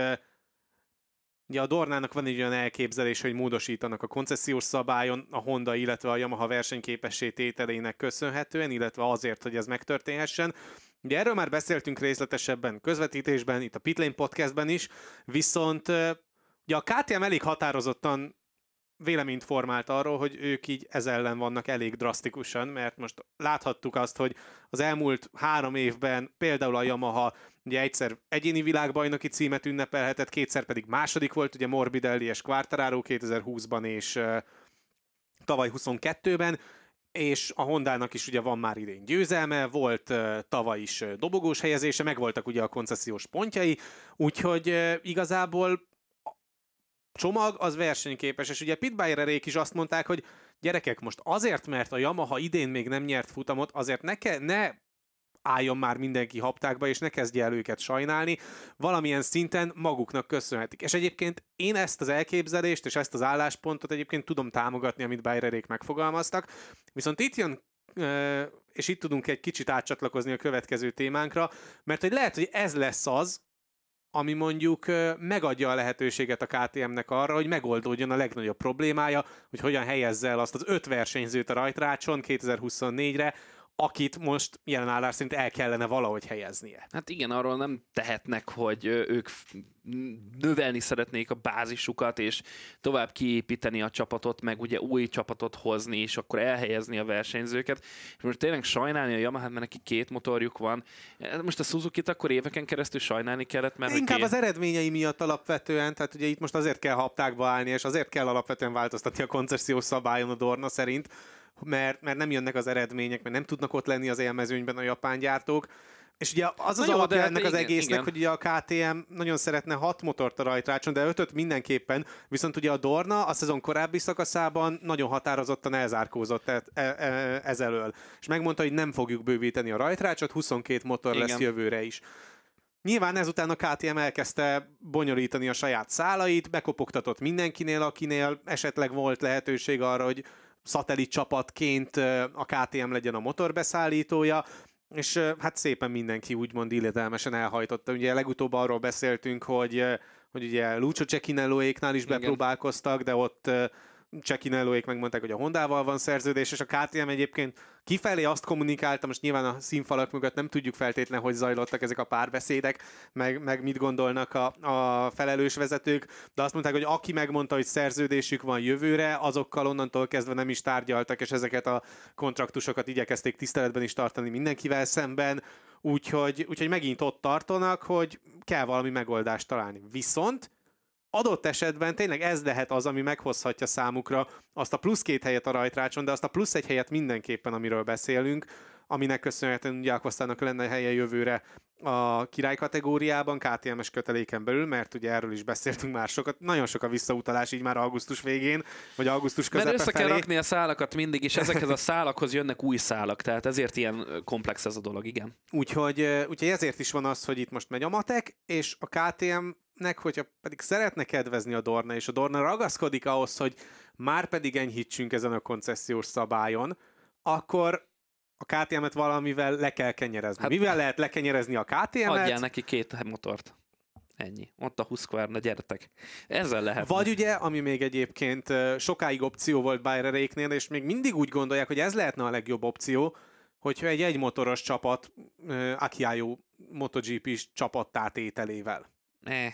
Ugye a Dornának van egy olyan elképzelés, hogy módosítanak a koncesziós szabályon a Honda, illetve a Yamaha versenyképessé tételének köszönhetően, illetve azért, hogy ez megtörténhessen. Ugye erről már beszéltünk részletesebben közvetítésben, itt a Pitlane podcastben is, viszont ugye a KTM elég határozottan véleményt formált arról, hogy ők így ez ellen vannak elég drasztikusan, mert most láthattuk azt, hogy az elmúlt három évben például a Yamaha ugye egyszer egyéni világbajnoki címet ünnepelhetett, kétszer pedig második volt, ugye Morbidelli és Quartararo 2020-ban és uh, tavaly 22-ben, és a Hondának is ugye van már idén győzelme, volt uh, tavaly is uh, dobogós helyezése, meg voltak ugye a koncesziós pontjai, úgyhogy uh, igazából csomag az versenyképes, és ugye Pitbayererék is azt mondták, hogy gyerekek, most azért, mert a Yamaha idén még nem nyert futamot, azért ne, ke- ne álljon már mindenki haptákba, és ne kezdje el őket sajnálni, valamilyen szinten maguknak köszönhetik. És egyébként én ezt az elképzelést és ezt az álláspontot egyébként tudom támogatni, amit Bayererék megfogalmaztak, viszont itt jön és itt tudunk egy kicsit átcsatlakozni a következő témánkra, mert hogy lehet, hogy ez lesz az, ami mondjuk megadja a lehetőséget a KTM-nek arra, hogy megoldódjon a legnagyobb problémája, hogy hogyan helyezze el azt az öt versenyzőt a rajtrácson 2024-re, akit most jelen állás szerint el kellene valahogy helyeznie. Hát igen, arról nem tehetnek, hogy ők növelni szeretnék a bázisukat, és tovább kiépíteni a csapatot, meg ugye új csapatot hozni, és akkor elhelyezni a versenyzőket. És most tényleg sajnálni a Yamaha, mert neki két motorjuk van. Most a Suzuki-t akkor éveken keresztül sajnálni kellett, mert... Inkább két... az eredményei miatt alapvetően, tehát ugye itt most azért kell haptákba állni, és azért kell alapvetően változtatni a koncesziós szabályon a Dorna szerint, mert, mert nem jönnek az eredmények, mert nem tudnak ott lenni az élmezőnyben a japán gyártók. És ugye az az alapja hát ennek az egésznek, igen. hogy ugye a KTM nagyon szeretne hat motort a rajtrácson, de ötöt mindenképpen, viszont ugye a Dorna a szezon korábbi szakaszában nagyon határozottan elzárkózott e, e, e, ez elől. És megmondta, hogy nem fogjuk bővíteni a rajtrácsot, 22 motor igen. lesz jövőre is. Nyilván ezután a KTM elkezdte bonyolítani a saját szálait, bekopogtatott mindenkinél, akinél esetleg volt lehetőség arra, hogy szatellit csapatként a KTM legyen a motorbeszállítója, és hát szépen mindenki úgymond illedelmesen elhajtotta. Ugye legutóbb arról beszéltünk, hogy, hogy ugye Lucio Cecchinelloéknál is bepróbálkoztak, de ott Csekinellóék megmondták, hogy a Hondával van szerződés, és a KTM egyébként kifelé azt kommunikálta, most nyilván a színfalak mögött nem tudjuk feltétlenül, hogy zajlottak ezek a párbeszédek, meg, meg mit gondolnak a, a felelős vezetők, de azt mondták, hogy aki megmondta, hogy szerződésük van jövőre, azokkal onnantól kezdve nem is tárgyaltak, és ezeket a kontraktusokat igyekezték tiszteletben is tartani mindenkivel szemben, úgyhogy, úgyhogy megint ott tartanak, hogy kell valami megoldást találni. Viszont adott esetben tényleg ez lehet az, ami meghozhatja számukra azt a plusz két helyet a rajtrácson, de azt a plusz egy helyet mindenképpen, amiről beszélünk, aminek köszönhetően ugye Akvasztának lenne helye jövőre a király kategóriában, KTM-es köteléken belül, mert ugye erről is beszéltünk már sokat, nagyon sok a visszautalás így már augusztus végén, vagy augusztus közepe Mert össze felé. kell rakni a szálakat mindig, és ezekhez a szálakhoz jönnek új szálak, tehát ezért ilyen komplex ez a dolog, igen. Úgyhogy, úgyhogy ezért is van az, hogy itt most megy a matek, és a KTM nek, hogyha pedig szeretne kedvezni a Dorna, és a Dorna ragaszkodik ahhoz, hogy már pedig enyhítsünk ezen a koncesziós szabályon, akkor a KTM-et valamivel le kell kenyerezni. Hát, Mivel lehet lekenyerezni a KTM-et? Adjál neki két motort. Ennyi. Ott a Husqvarna, gyertek. Ezzel lehet. Vagy ugye, ami még egyébként sokáig opció volt Bayereréknél, és még mindig úgy gondolják, hogy ez lehetne a legjobb opció, hogyha egy egymotoros csapat Akiájú MotoGP-s csapattátételével. Ne,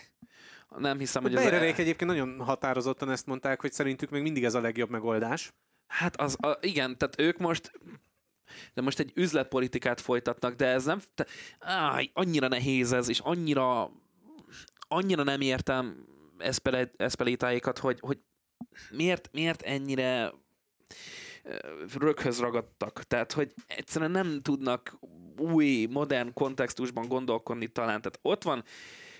nem hiszem, hogy ez... A... egyébként nagyon határozottan ezt mondták, hogy szerintük még mindig ez a legjobb megoldás. Hát az, a, igen, tehát ők most de most egy üzletpolitikát folytatnak, de ez nem, te, áj, annyira nehéz ez, és annyira annyira nem értem eszpelétáikat, hogy, hogy miért, miért ennyire röghöz ragadtak. Tehát, hogy egyszerűen nem tudnak új, modern kontextusban gondolkodni talán. Tehát ott van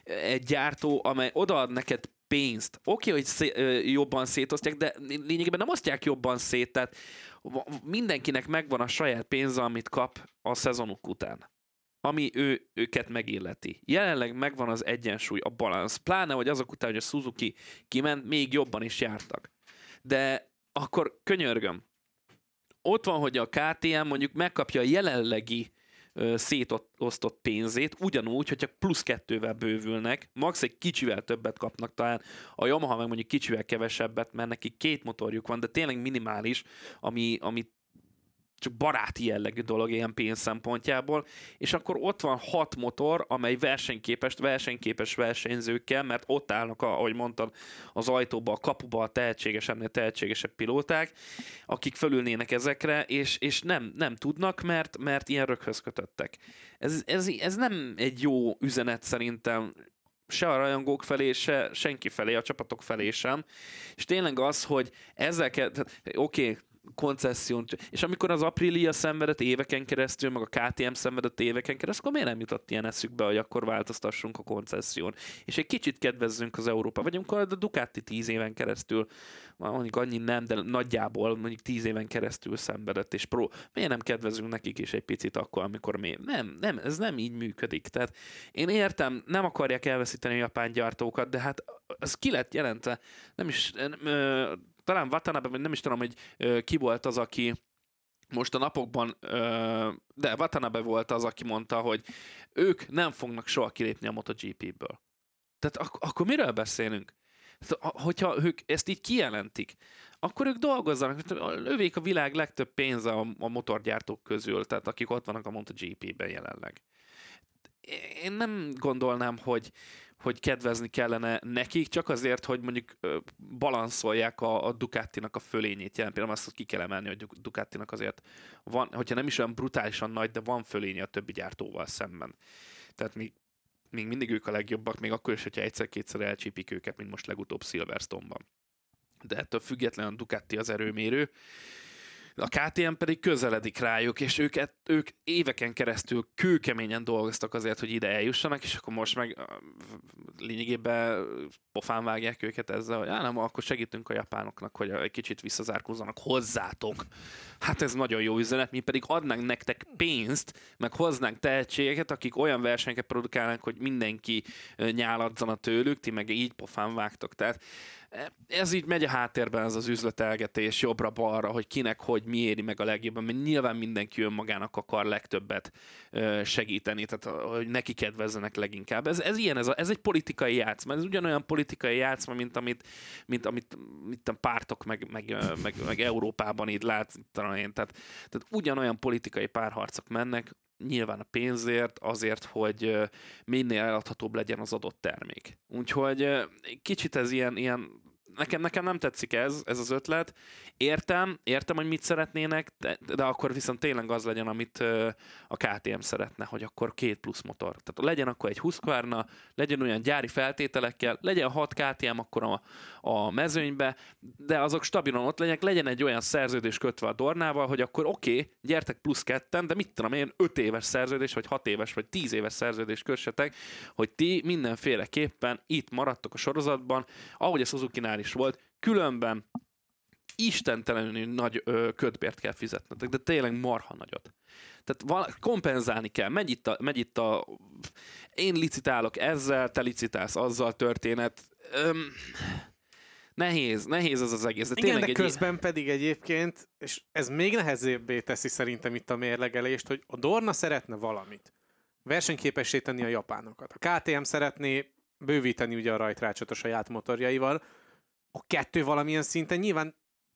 egy gyártó, amely odaad neked pénzt. Oké, okay, hogy szé- jobban szétosztják, de lényegében nem osztják jobban szét, tehát mindenkinek megvan a saját pénze, amit kap a szezonuk után ami ő, őket megilleti. Jelenleg megvan az egyensúly, a balansz. Pláne, hogy azok után, hogy a Suzuki kiment, még jobban is jártak. De akkor könyörgöm. Ott van, hogy a KTM mondjuk megkapja a jelenlegi szétosztott pénzét, ugyanúgy, hogyha plusz kettővel bővülnek, max egy kicsivel többet kapnak talán, a Yamaha meg mondjuk kicsivel kevesebbet, mert neki két motorjuk van, de tényleg minimális, ami, ami csak baráti jellegű dolog ilyen pénz szempontjából, és akkor ott van hat motor, amely versenyképes, versenyképes versenyzőkkel, mert ott állnak, ahogy mondtad, az ajtóba, a kapuba a tehetségesebbnél tehetségesebb pilóták, akik fölülnének ezekre, és, és nem, nem tudnak, mert, mert ilyen röghöz kötöttek. Ez, ez, ez nem egy jó üzenet szerintem se a rajongók felé, se senki felé, a csapatok felé sem. És tényleg az, hogy ezzel kell, oké, okay, koncesszión. És amikor az Aprilia szenvedett éveken keresztül, meg a KTM szenvedett éveken keresztül, akkor miért nem jutott ilyen eszükbe, hogy akkor változtassunk a koncesszión? És egy kicsit kedvezzünk az Európa. Vagy amikor a Ducati tíz éven keresztül, mondjuk annyi nem, de nagyjából mondjuk tíz éven keresztül szenvedett, és pro, miért nem kedvezünk nekik is egy picit akkor, amikor mi? Nem, nem, ez nem így működik. Tehát én értem, nem akarják elveszíteni a japán gyártókat, de hát ez ki lett jelentve, nem is, talán Watanabe, nem is tudom, hogy ki volt az, aki most a napokban, de Watanabe volt az, aki mondta, hogy ők nem fognak soha kilépni a MotoGP-ből. Tehát ak- akkor miről beszélünk? Hogyha ők ezt így kijelentik, akkor ők dolgozzanak, övék a világ legtöbb pénze a, a motorgyártók közül, tehát akik ott vannak a MotoGP-ben jelenleg. Én nem gondolnám, hogy, hogy kedvezni kellene nekik, csak azért, hogy mondjuk balanszolják a, a Ducatinak a fölényét. Jelen például azt ki kell emelni, hogy Ducatinak azért van, hogyha nem is olyan brutálisan nagy, de van fölénye a többi gyártóval szemben. Tehát még, még mindig ők a legjobbak, még akkor is, hogyha egyszer-kétszer elcsípik őket, mint most legutóbb Silverstone-ban. De ettől függetlenül a Ducati az erőmérő, a KTM pedig közeledik rájuk, és őket, ők éveken keresztül kőkeményen dolgoztak azért, hogy ide eljussanak, és akkor most meg lényegében pofán vágják őket ezzel, hogy nem, akkor segítünk a japánoknak, hogy egy kicsit visszazárkózzanak hozzátok. Hát ez nagyon jó üzenet, mi pedig adnánk nektek pénzt, meg hoznánk tehetségeket, akik olyan versenyeket produkálnak, hogy mindenki nyáladzana tőlük, ti meg így pofán vágtok. Tehát ez így megy a háttérben ez az üzletelgetés jobbra-balra, hogy kinek, hogy mi éri meg a legjobban, mert nyilván mindenki önmagának akar legtöbbet segíteni, tehát hogy neki kedvezzenek leginkább. Ez, ez ilyen, ez, a, ez egy politikai játszma, ez ugyanolyan politikai játszma, mint amit, mint amit mint a pártok meg, meg, meg, meg Európában így lát, talán tehát, tehát ugyanolyan politikai párharcok mennek, nyilván a pénzért, azért, hogy minél eladhatóbb legyen az adott termék. Úgyhogy kicsit ez ilyen, ilyen nekem, nekem nem tetszik ez, ez az ötlet. Értem, értem, hogy mit szeretnének, de, de akkor viszont tényleg az legyen, amit a KTM szeretne, hogy akkor két plusz motor. Tehát legyen akkor egy Husqvarna, legyen olyan gyári feltételekkel, legyen 6 KTM akkor a, a mezőnybe, de azok stabilan ott legyenek, legyen egy olyan szerződés kötve a Dornával, hogy akkor oké, okay, gyertek plusz ketten, de mit tudom én, 5 éves szerződés, vagy 6 éves, vagy 10 éves szerződés kössetek, hogy ti mindenféleképpen itt maradtok a sorozatban, ahogy a Suzuki-nál is volt, különben istentelenül nagy ö, ködbért kell fizetnetek, de tényleg marha nagyot. Tehát val- kompenzálni kell. Megy itt, a, megy itt a... Én licitálok ezzel, te licitálsz azzal történet. Öm, nehéz, nehéz ez az egész. De Igen, de közben egy... pedig egyébként, és ez még nehezébbé teszi szerintem itt a mérlegelést, hogy a Dorna szeretne valamit. Versenyképessé tenni a japánokat. A KTM szeretné bővíteni ugye a rajtrácsot a saját motorjaival. A kettő valamilyen szinten nyilván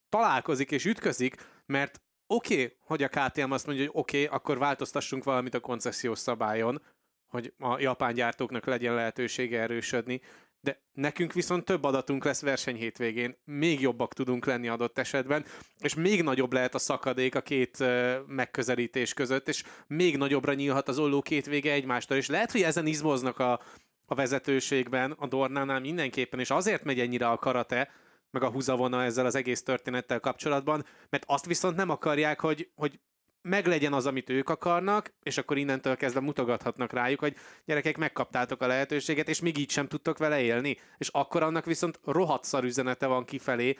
találkozik és ütközik, mert oké, okay, hogy a KTM azt mondja, hogy oké, okay, akkor változtassunk valamit a koncesziós szabályon, hogy a japán gyártóknak legyen lehetősége erősödni, de nekünk viszont több adatunk lesz verseny hétvégén, még jobbak tudunk lenni adott esetben, és még nagyobb lehet a szakadék a két megközelítés között, és még nagyobbra nyílhat az olló két vége egymástól, és lehet, hogy ezen izmoznak a, a vezetőségben, a Dornánál mindenképpen, és azért megy ennyire a karate, meg a húzavona ezzel az egész történettel kapcsolatban, mert azt viszont nem akarják, hogy, hogy meglegyen az, amit ők akarnak, és akkor innentől kezdve mutogathatnak rájuk, hogy gyerekek, megkaptátok a lehetőséget, és még így sem tudtok vele élni. És akkor annak viszont rohadt szar üzenete van kifelé,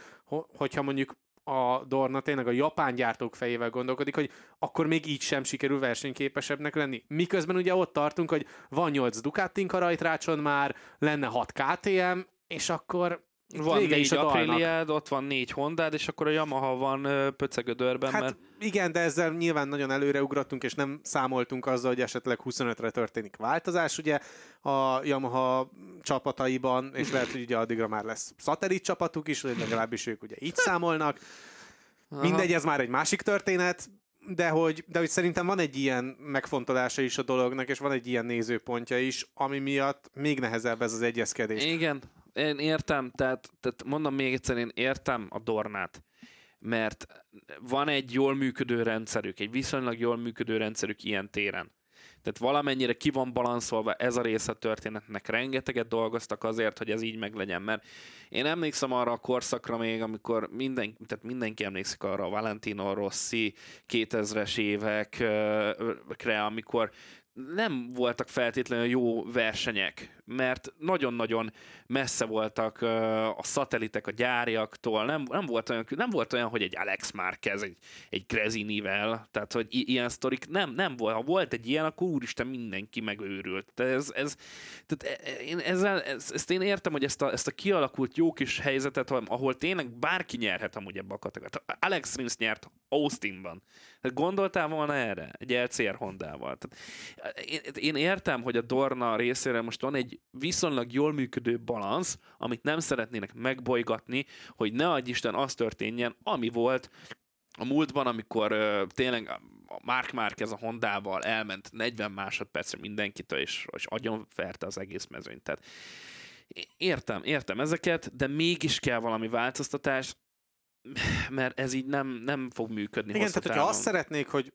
hogyha mondjuk a Dorna tényleg a japán gyártók fejével gondolkodik, hogy akkor még így sem sikerül versenyképesebbnek lenni. Miközben ugye ott tartunk, hogy van 8 Ducatink a rajtrácson már, lenne 6 KTM, és akkor van Vége négy Apriliád, ott van négy Hondád, és akkor a Yamaha van pöcegödörben. Hát mert... igen, de ezzel nyilván nagyon előreugrottunk, és nem számoltunk azzal, hogy esetleg 25-re történik változás, ugye a Yamaha csapataiban, és lehet, hogy ugye addigra már lesz szatellit csapatuk is, vagy legalábbis ők ugye így számolnak. Mindegy, ez már egy másik történet, de hogy, de hogy szerintem van egy ilyen megfontolása is a dolognak, és van egy ilyen nézőpontja is, ami miatt még nehezebb ez az egyezkedés. Igen, én értem, tehát, tehát mondom még egyszer, én értem a Dornát, mert van egy jól működő rendszerük, egy viszonylag jól működő rendszerük ilyen téren. Tehát valamennyire ki van balanszolva ez a része a történetnek. Rengeteget dolgoztak azért, hogy ez így meglegyen, mert én emlékszem arra a korszakra még, amikor minden, tehát mindenki emlékszik arra a Valentino Rossi 2000-es évekre, amikor nem voltak feltétlenül jó versenyek, mert nagyon-nagyon messze voltak a szatelitek a gyáriaktól, nem, nem, volt olyan, nem volt olyan, hogy egy Alex Marquez, egy, egy Grezinivel, tehát hogy ilyen sztorik nem, nem volt. Ha volt egy ilyen, akkor úristen mindenki megőrült. De ez, ez, tehát e, e, én ezzel, ez, ezt én értem, hogy ezt a, ezt a kialakult jó kis helyzetet, ahol tényleg bárki nyerhet amúgy ebbe a kategóriát. Alex Rins nyert Austinban. Tehát gondoltál volna erre? Egy LCR Hondával. Tehát én, én értem, hogy a Dorna részére most van egy viszonylag jól működő balansz, amit nem szeretnének megbolygatni, hogy ne adj Isten az történjen, ami volt a múltban, amikor uh, tényleg a Mark Marquez a Hondával elment 40 másodpercre mindenkitől, és, és agyon ferte az egész mezőnyt. Értem, értem ezeket, de mégis kell valami változtatás, mert ez így nem, nem fog működni. Igen, tehát hogyha azt szeretnék, hogy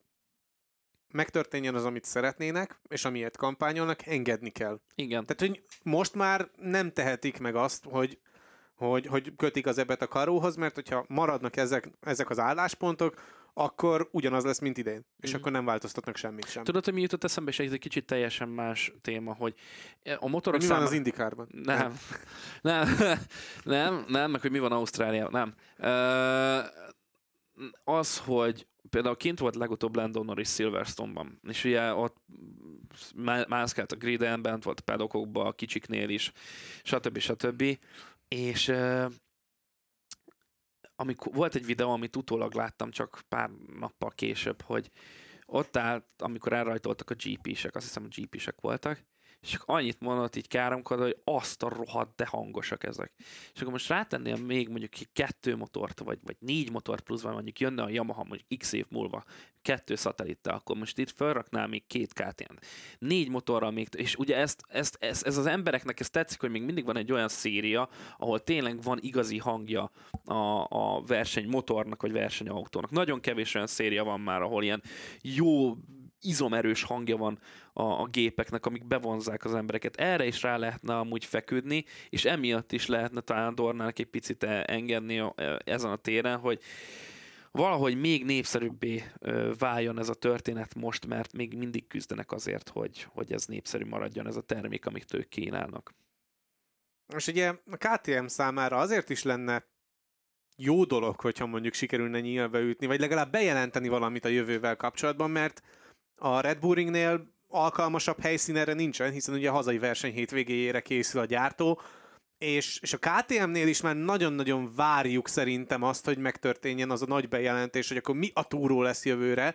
megtörténjen az, amit szeretnének, és amiért kampányolnak, engedni kell. Igen. Tehát, hogy most már nem tehetik meg azt, hogy, hogy, hogy kötik az ebet a karóhoz, mert hogyha maradnak ezek, ezek az álláspontok, akkor ugyanaz lesz, mint idén. És mm. akkor nem változtatnak semmit sem. Tudod, hogy mi jutott eszembe, és ez egy kicsit teljesen más téma, hogy a motorok Mi van az Indikárban? Nem. *laughs* Nem. nem. *laughs* nem, nem, meg hogy mi van Ausztráliában. Nem. az, hogy például kint volt legutóbb Landon Norris Silverstone-ban, és ugye ott mászkált a griden, bent volt a pedokokban, a kicsiknél is, stb. stb. És amikor volt egy videó, amit utólag láttam csak pár nappal később, hogy ott állt, amikor elrajtoltak a GP-sek, azt hiszem a GP-sek voltak, és csak annyit mondott így káromkodva, hogy azt a rohadt, de hangosak ezek. És akkor most rátennél még mondjuk kettő motort, vagy, vagy négy motor pluszban mondjuk jönne a Yamaha mondjuk x év múlva, kettő szatellittel, akkor most itt felraknál még két ktm Négy motorral még, és ugye ezt, ezt, ezt, ez az embereknek ez tetszik, hogy még mindig van egy olyan széria, ahol tényleg van igazi hangja a, a verseny motornak, vagy versenyautónak. Nagyon kevés olyan széria van már, ahol ilyen jó izomerős hangja van a, a gépeknek, amik bevonzák az embereket. Erre is rá lehetne amúgy feküdni, és emiatt is lehetne talán Dornának egy picit engedni a, ezen a téren, hogy valahogy még népszerűbbé váljon ez a történet most, mert még mindig küzdenek azért, hogy, hogy ez népszerű maradjon ez a termék, amit ők kínálnak. Most ugye a KTM számára azért is lenne jó dolog, hogyha mondjuk sikerülne nyílbe ütni, vagy legalább bejelenteni valamit a jövővel kapcsolatban, mert a Red Bull Ringnél alkalmasabb helyszín erre nincsen, hiszen ugye a hazai verseny hétvégéjére készül a gyártó, és, és a KTM-nél is már nagyon-nagyon várjuk szerintem azt, hogy megtörténjen az a nagy bejelentés, hogy akkor mi a túró lesz jövőre,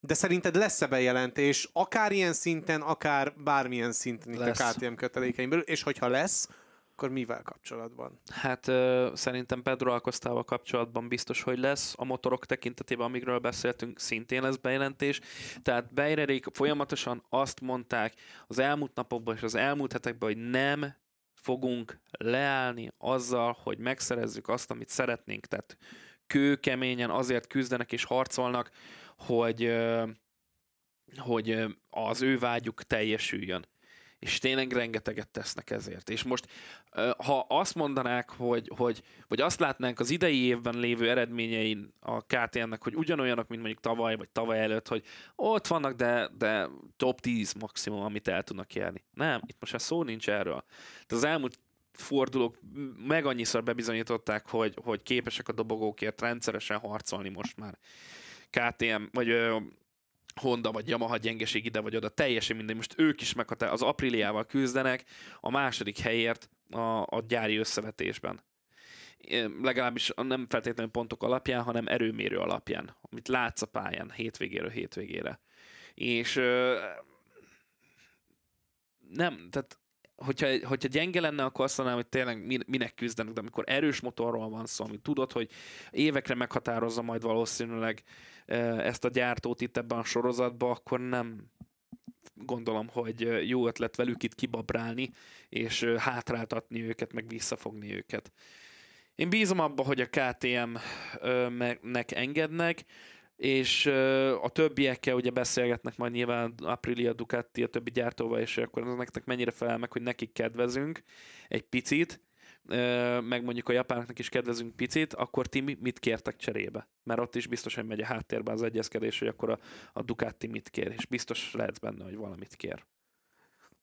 de szerinted lesz-e bejelentés, akár ilyen szinten, akár bármilyen szinten itt lesz. a KTM kötelékeimből, és hogyha lesz, akkor mivel kapcsolatban? Hát szerintem Pedro Alcostával kapcsolatban biztos, hogy lesz. A motorok tekintetében, amikről beszéltünk, szintén lesz bejelentés. Tehát Beirerék folyamatosan azt mondták az elmúlt napokban és az elmúlt hetekben, hogy nem fogunk leállni azzal, hogy megszerezzük azt, amit szeretnénk. Tehát kőkeményen azért küzdenek és harcolnak, hogy, hogy az ő vágyuk teljesüljön és tényleg rengeteget tesznek ezért. És most, ha azt mondanák, hogy, hogy vagy azt látnánk az idei évben lévő eredményein a KTM-nek, hogy ugyanolyanok, mint mondjuk tavaly, vagy tavaly előtt, hogy ott vannak, de, de top 10 maximum, amit el tudnak érni. Nem, itt most a szó nincs erről. De az elmúlt fordulók meg annyiszor bebizonyították, hogy, hogy képesek a dobogókért rendszeresen harcolni most már. KTM, vagy Honda vagy Yamaha gyengeség ide vagy oda, teljesen mindegy. Most ők is meghatár, az Apriliával küzdenek a második helyért a, a gyári összevetésben. Legalábbis nem feltétlenül pontok alapján, hanem erőmérő alapján, amit látsz a pályán hétvégéről hétvégére. És nem, tehát hogyha, hogyha gyenge lenne, akkor azt mondanám, hogy tényleg minek küzdenek, de amikor erős motorról van szó, ami tudod, hogy évekre meghatározza majd valószínűleg ezt a gyártót itt ebben a sorozatban, akkor nem gondolom, hogy jó ötlet velük itt kibabrálni, és hátráltatni őket, meg visszafogni őket. Én bízom abba, hogy a KTM-nek engednek, és a többiekkel ugye beszélgetnek majd nyilván Aprilia, Ducati, a többi gyártóval, és akkor az nektek mennyire felel meg, hogy nekik kedvezünk egy picit, meg mondjuk a japánoknak is kedvezünk picit, akkor ti mit kértek cserébe? Mert ott is biztos, hogy megy a háttérben az egyezkedés, hogy akkor a, a Ducati mit kér, és biztos lehetsz benne, hogy valamit kér.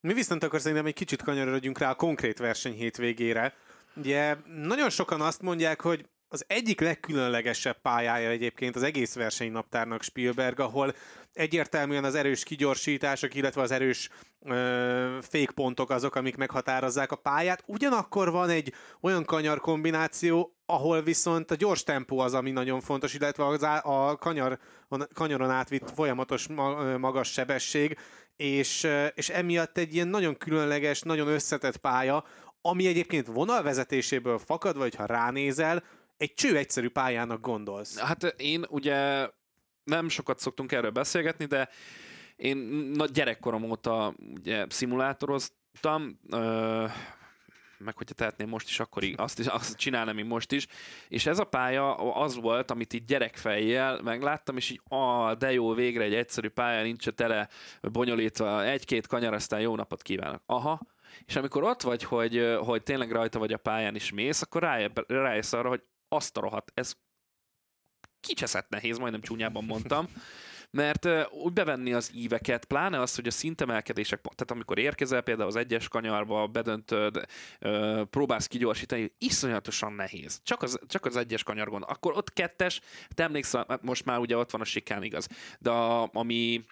Mi viszont akkor szerintem egy kicsit kanyarodjunk rá a konkrét verseny hétvégére. Ugye nagyon sokan azt mondják, hogy az egyik legkülönlegesebb pályája egyébként az egész versenynaptárnak Spielberg, ahol egyértelműen az erős kigyorsítások, illetve az erős ö, fékpontok azok, amik meghatározzák a pályát. Ugyanakkor van egy olyan kanyar kombináció, ahol viszont a gyors tempó az, ami nagyon fontos, illetve a, a kanyar, kanyaron átvitt folyamatos magas sebesség, és, és emiatt egy ilyen nagyon különleges, nagyon összetett pálya, ami egyébként vonalvezetéséből fakad, vagy ha ránézel, egy cső egyszerű pályának gondolsz? Hát én ugye nem sokat szoktunk erről beszélgetni, de én nagy gyerekkorom óta ugye szimulátoroztam, ö, meg hogyha tehetném most is, akkor azt, is, azt csinálnám még most is. És ez a pálya az volt, amit így gyerekfejjel megláttam, és így, ah, de jó, végre egy egyszerű pálya, nincs tele bonyolítva, egy-két kanyar, aztán jó napot kívánok. Aha, és amikor ott vagy, hogy, hogy tényleg rajta vagy a pályán is mész, akkor rájössz arra, hogy azt a rohadt, ez kicseszett nehéz, majdnem csúnyában mondtam, mert úgy bevenni az íveket, pláne az, hogy a szintemelkedések, tehát amikor érkezel például az egyes kanyarba, bedöntöd, próbálsz kigyorsítani, iszonyatosan nehéz. Csak az, csak az egyes kanyargon. Akkor ott kettes, te emlékszel, hát most már ugye ott van a sikán, igaz, de a, ami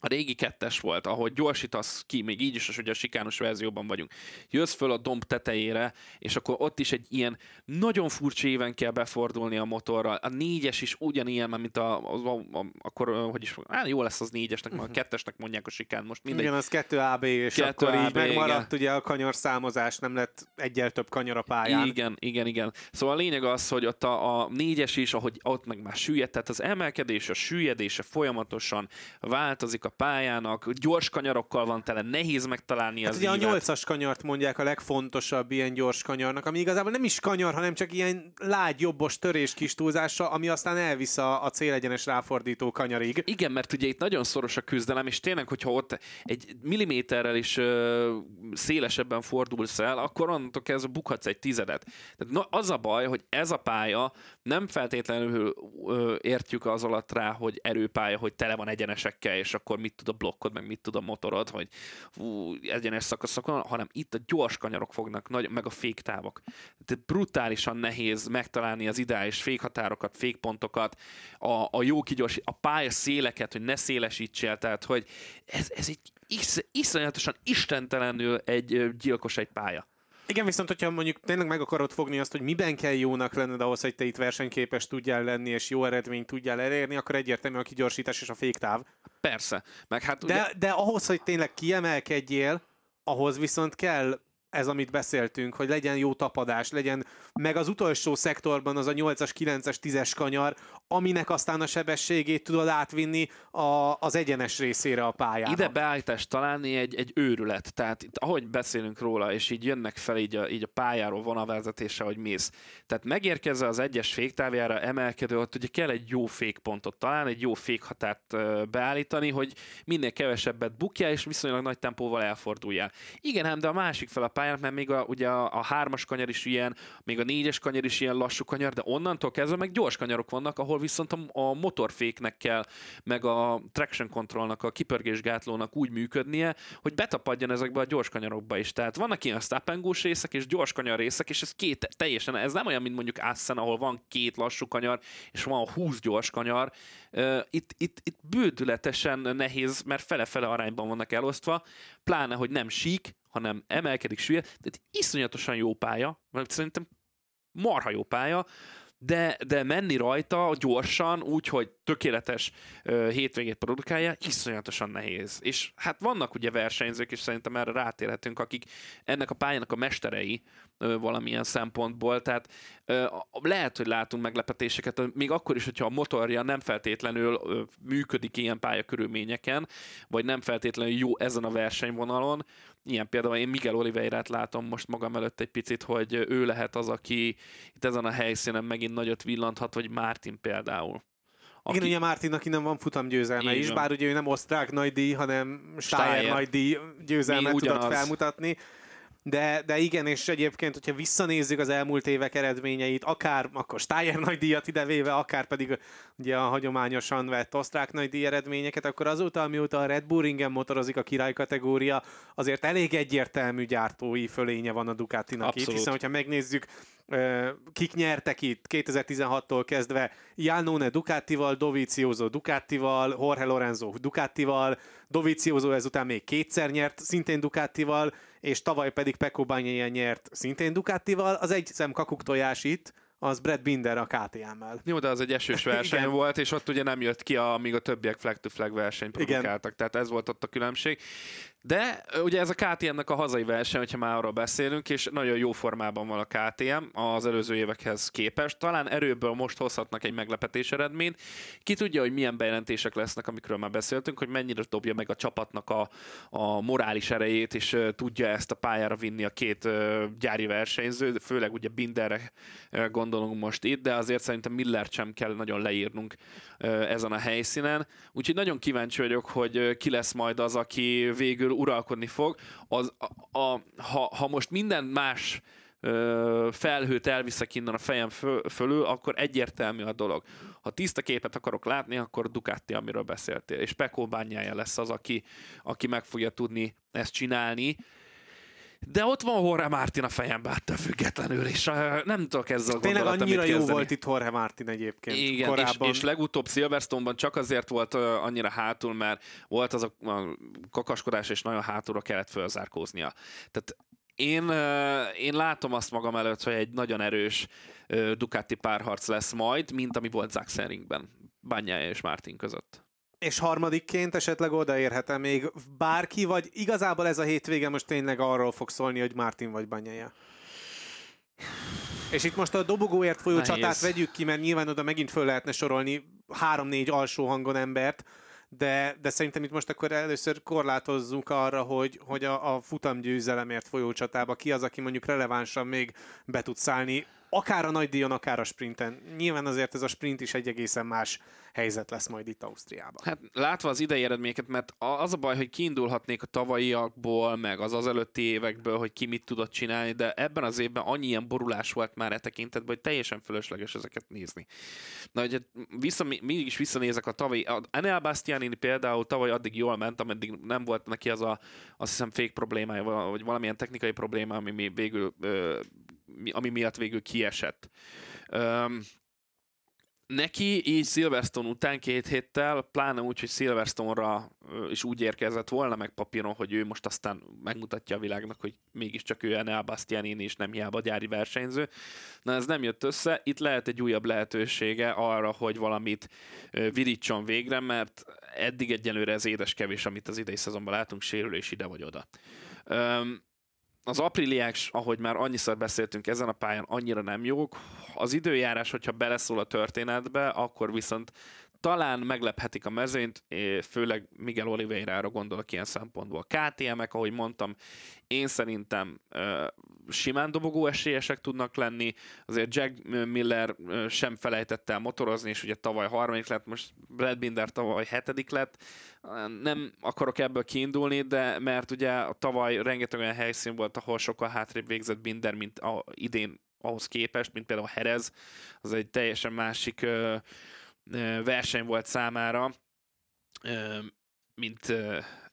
a régi kettes volt, ahogy gyorsítasz ki, még így is, hogy a sikános verzióban vagyunk. Jössz föl a domb tetejére, és akkor ott is egy ilyen nagyon furcsa éven kell befordulni a motorral. A négyes is ugyanilyen, mint a, a, a, a akkor, hogy is, hát jó lesz az négyesnek, uh-huh. a mhm. kettesnek mondják a sikán most. Mindegy. Igen, az 2 AB, és 2 akkor AB, így megmaradt igen. ugye a kanyar számozás, nem lett egyel több kanyar a pályán. Igen, igen, igen. Szóval a lényeg az, hogy ott a, a négyes is, ahogy ott meg már süllyed, tehát az emelkedés, a süllyedése folyamatosan változik a pályának, gyors kanyarokkal van tele, nehéz megtalálni hát az ugye évet. a nyolcas kanyart mondják a legfontosabb ilyen gyors kanyarnak, ami igazából nem is kanyar, hanem csak ilyen lágy, jobbos törés kis túlzása, ami aztán elvisz a, a célegyenes ráfordító kanyarig. Igen, mert ugye itt nagyon szoros a küzdelem, és tényleg, hogyha ott egy milliméterrel is ö, szélesebben fordulsz el, akkor onnantól kezdve bukhatsz egy tizedet. Tehát no, az a baj, hogy ez a pálya nem feltétlenül ö, értjük az alatt rá, hogy erőpálya, hogy tele van egyenesekkel, és akkor mit tud a blokkod, meg mit tud a motorod, hogy ú, egyenes szakaszokon, hanem itt a gyors kanyarok fognak, nagy, meg a féktávok. Tehát brutálisan nehéz megtalálni az ideális fékhatárokat, fékpontokat, a, a jó kigyors, a pálya széleket, hogy ne szélesítsél, tehát hogy ez, ez egy isz, iszonyatosan istentelenül egy gyilkos egy pálya. Igen, viszont hogyha mondjuk tényleg meg akarod fogni azt, hogy miben kell jónak lenned ahhoz, hogy te itt versenyképes tudjál lenni, és jó eredményt tudjál elérni, akkor egyértelmű a kigyorsítás és a féktáv. Persze. Meg hát ugye... de, de ahhoz, hogy tényleg kiemelkedjél, ahhoz viszont kell ez, amit beszéltünk, hogy legyen jó tapadás, legyen meg az utolsó szektorban az a 8-as, 9-es, 10-es kanyar, aminek aztán a sebességét tudod átvinni a, az egyenes részére a pályának. Ide beállítást találni egy, egy őrület. Tehát itt, ahogy beszélünk róla, és így jönnek fel így a, így a pályáról vonalvezetése, hogy mész. Tehát megérkezve az egyes féktávjára emelkedő, ott ugye kell egy jó fékpontot találni, egy jó fékhatárt beállítani, hogy minél kevesebbet bukjál, és viszonylag nagy tempóval elforduljál. Igen, ám, de a másik fel a pályának, mert még a, ugye a, a hármas kanyar is ilyen, még a négyes kanyar is ilyen lassú kanyar, de onnantól kezdve meg gyors kanyarok vannak, ahol viszont a, motorféknek kell, meg a traction controlnak, a kipörgésgátlónak úgy működnie, hogy betapadjon ezekbe a gyors kanyarokba is. Tehát vannak ilyen stop részek és gyors kanyar részek, és ez két teljesen, ez nem olyan, mint mondjuk Assen, ahol van két lassú kanyar, és van 20 gyors kanyar. Itt, itt, itt bődületesen nehéz, mert fele-fele arányban vannak elosztva, pláne, hogy nem sík, hanem emelkedik, süllyed. Tehát iszonyatosan jó pálya, mert szerintem marha jó pálya, de, de menni rajta gyorsan, úgy, hogy tökéletes uh, hétvégét produkálja, iszonyatosan nehéz. És hát vannak ugye versenyzők, és szerintem erre rátérhetünk, akik ennek a pályának a mesterei uh, valamilyen szempontból, tehát uh, lehet, hogy látunk meglepetéseket, még akkor is, hogyha a motorja nem feltétlenül uh, működik ilyen pályakörülményeken, vagy nem feltétlenül jó ezen a versenyvonalon, Ilyen például én Miguel Oliveirát látom most magam előtt egy picit, hogy ő lehet az, aki itt ezen a helyszínen megint nagyot villanthat, vagy Martin például. Aki... Igen, ugye Mártinnak innen van futamgyőzelme is, bár ugye ő nem osztrák nagydíj, hanem Steyer, nagydíj győzelmet tudott felmutatni. De, de igen, és egyébként, hogyha visszanézzük az elmúlt évek eredményeit, akár akkor Steyer nagydíjat idevéve, akár pedig ugye a hagyományosan vett osztrák nagydíj eredményeket, akkor azóta, amióta a Red Bull ringen motorozik a király kategória, azért elég egyértelmű gyártói fölénye van a Ducatinak itt, hiszen hogyha megnézzük, kik nyertek itt 2016-tól kezdve, Janone Ducatival, Dovizioso Ducatival, Jorge Lorenzo Ducatival, Dovizioso ezután még kétszer nyert, szintén Ducatival, és tavaly pedig Peko Bagnaia nyert szintén Ducatival. Az egy szem kakuk tojás itt, az Brad Binder a KTM-mel. Jó, de az egy esős *laughs* verseny volt, és ott ugye nem jött ki, amíg a többiek flag-to-flag versenyt produkáltak, Igen. tehát ez volt ott a különbség. De ugye ez a KTM-nek a hazai verseny, hogyha már arról beszélünk, és nagyon jó formában van a KTM az előző évekhez képest. Talán erőből most hozhatnak egy meglepetés eredményt. Ki tudja, hogy milyen bejelentések lesznek, amikről már beszéltünk, hogy mennyire dobja meg a csapatnak a, a morális erejét, és uh, tudja ezt a pályára vinni a két uh, gyári versenyző, főleg ugye Binderre uh, gondolunk most itt, de azért szerintem Miller sem kell nagyon leírnunk uh, ezen a helyszínen. Úgyhogy nagyon kíváncsi vagyok, hogy uh, ki lesz majd az, aki végül uralkodni fog, az, a, a, ha, ha most minden más ö, felhőt elviszek innen a fejem föl, fölül, akkor egyértelmű a dolog. Ha tiszta képet akarok látni, akkor Ducati, amiről beszéltél, és Pekó bányája lesz az, aki, aki meg fogja tudni ezt csinálni. De ott van Jorge Martin a fejembe attól függetlenül, és uh, nem tudok ezzel a Tényleg annyira jó volt itt Jorge Martin egyébként Igen, korábban. És, és legutóbb Silverstone-ban csak azért volt uh, annyira hátul, mert volt az a, a kakaskodás, és nagyon hátulra kellett fölzárkóznia. Tehát én, uh, én látom azt magam előtt, hogy egy nagyon erős uh, Ducati párharc lesz majd, mint ami volt Sachsenringben, Bányája és Martin között. És harmadikként esetleg odaérhet még bárki, vagy igazából ez a hétvége most tényleg arról fog szólni, hogy Martin vagy Banyaja? És itt most a dobogóért folyó Nehéz. csatát vegyük ki, mert nyilván oda megint föl lehetne sorolni három-négy alsó hangon embert, de, de szerintem itt most akkor először korlátozzunk arra, hogy, hogy a, a futamgyőzelemért folyó csatába ki az, aki mondjuk relevánsan még be tud szállni akár a nagy díjon, akár a sprinten. Nyilván azért ez a sprint is egy egészen más helyzet lesz majd itt Ausztriában. Hát látva az idei eredményeket, mert az a baj, hogy kiindulhatnék a tavalyiakból, meg az az előtti évekből, hogy ki mit tudott csinálni, de ebben az évben annyi ilyen borulás volt már e tekintetben, hogy teljesen fölösleges ezeket nézni. Na, hogy vissza, mindig is visszanézek a tavalyi, Enel Bastianini például tavaly addig jól ment, ameddig nem volt neki az a, azt hiszem, fék problémája, vagy valamilyen technikai probléma, ami végül ö, ami miatt végül kiesett. Um, neki így Silverstone után két héttel, pláne úgy, hogy Silverstone-ra is úgy érkezett volna meg papíron, hogy ő most aztán megmutatja a világnak, hogy mégiscsak ő Enel Bastianini és nem hiába gyári versenyző. Na ez nem jött össze, itt lehet egy újabb lehetősége arra, hogy valamit virítson végre, mert eddig egyelőre ez édes kevés, amit az idei szezonban látunk, sérülés ide vagy oda. Um, az apriliák, ahogy már annyiszor beszéltünk ezen a pályán, annyira nem jók. Az időjárás, hogyha beleszól a történetbe, akkor viszont talán meglephetik a mezőnyt, főleg Miguel Oliveira-ra gondolok ilyen szempontból. KTM-ek, ahogy mondtam, én szerintem simán dobogó esélyesek tudnak lenni, azért Jack Miller sem felejtette el motorozni, és ugye tavaly harmadik lett, most Brad Binder tavaly hetedik lett. Nem akarok ebből kiindulni, de mert ugye tavaly rengeteg olyan helyszín volt, ahol sokkal hátrébb végzett Binder, mint a, idén ahhoz képest, mint például Herez, az egy teljesen másik verseny volt számára, mint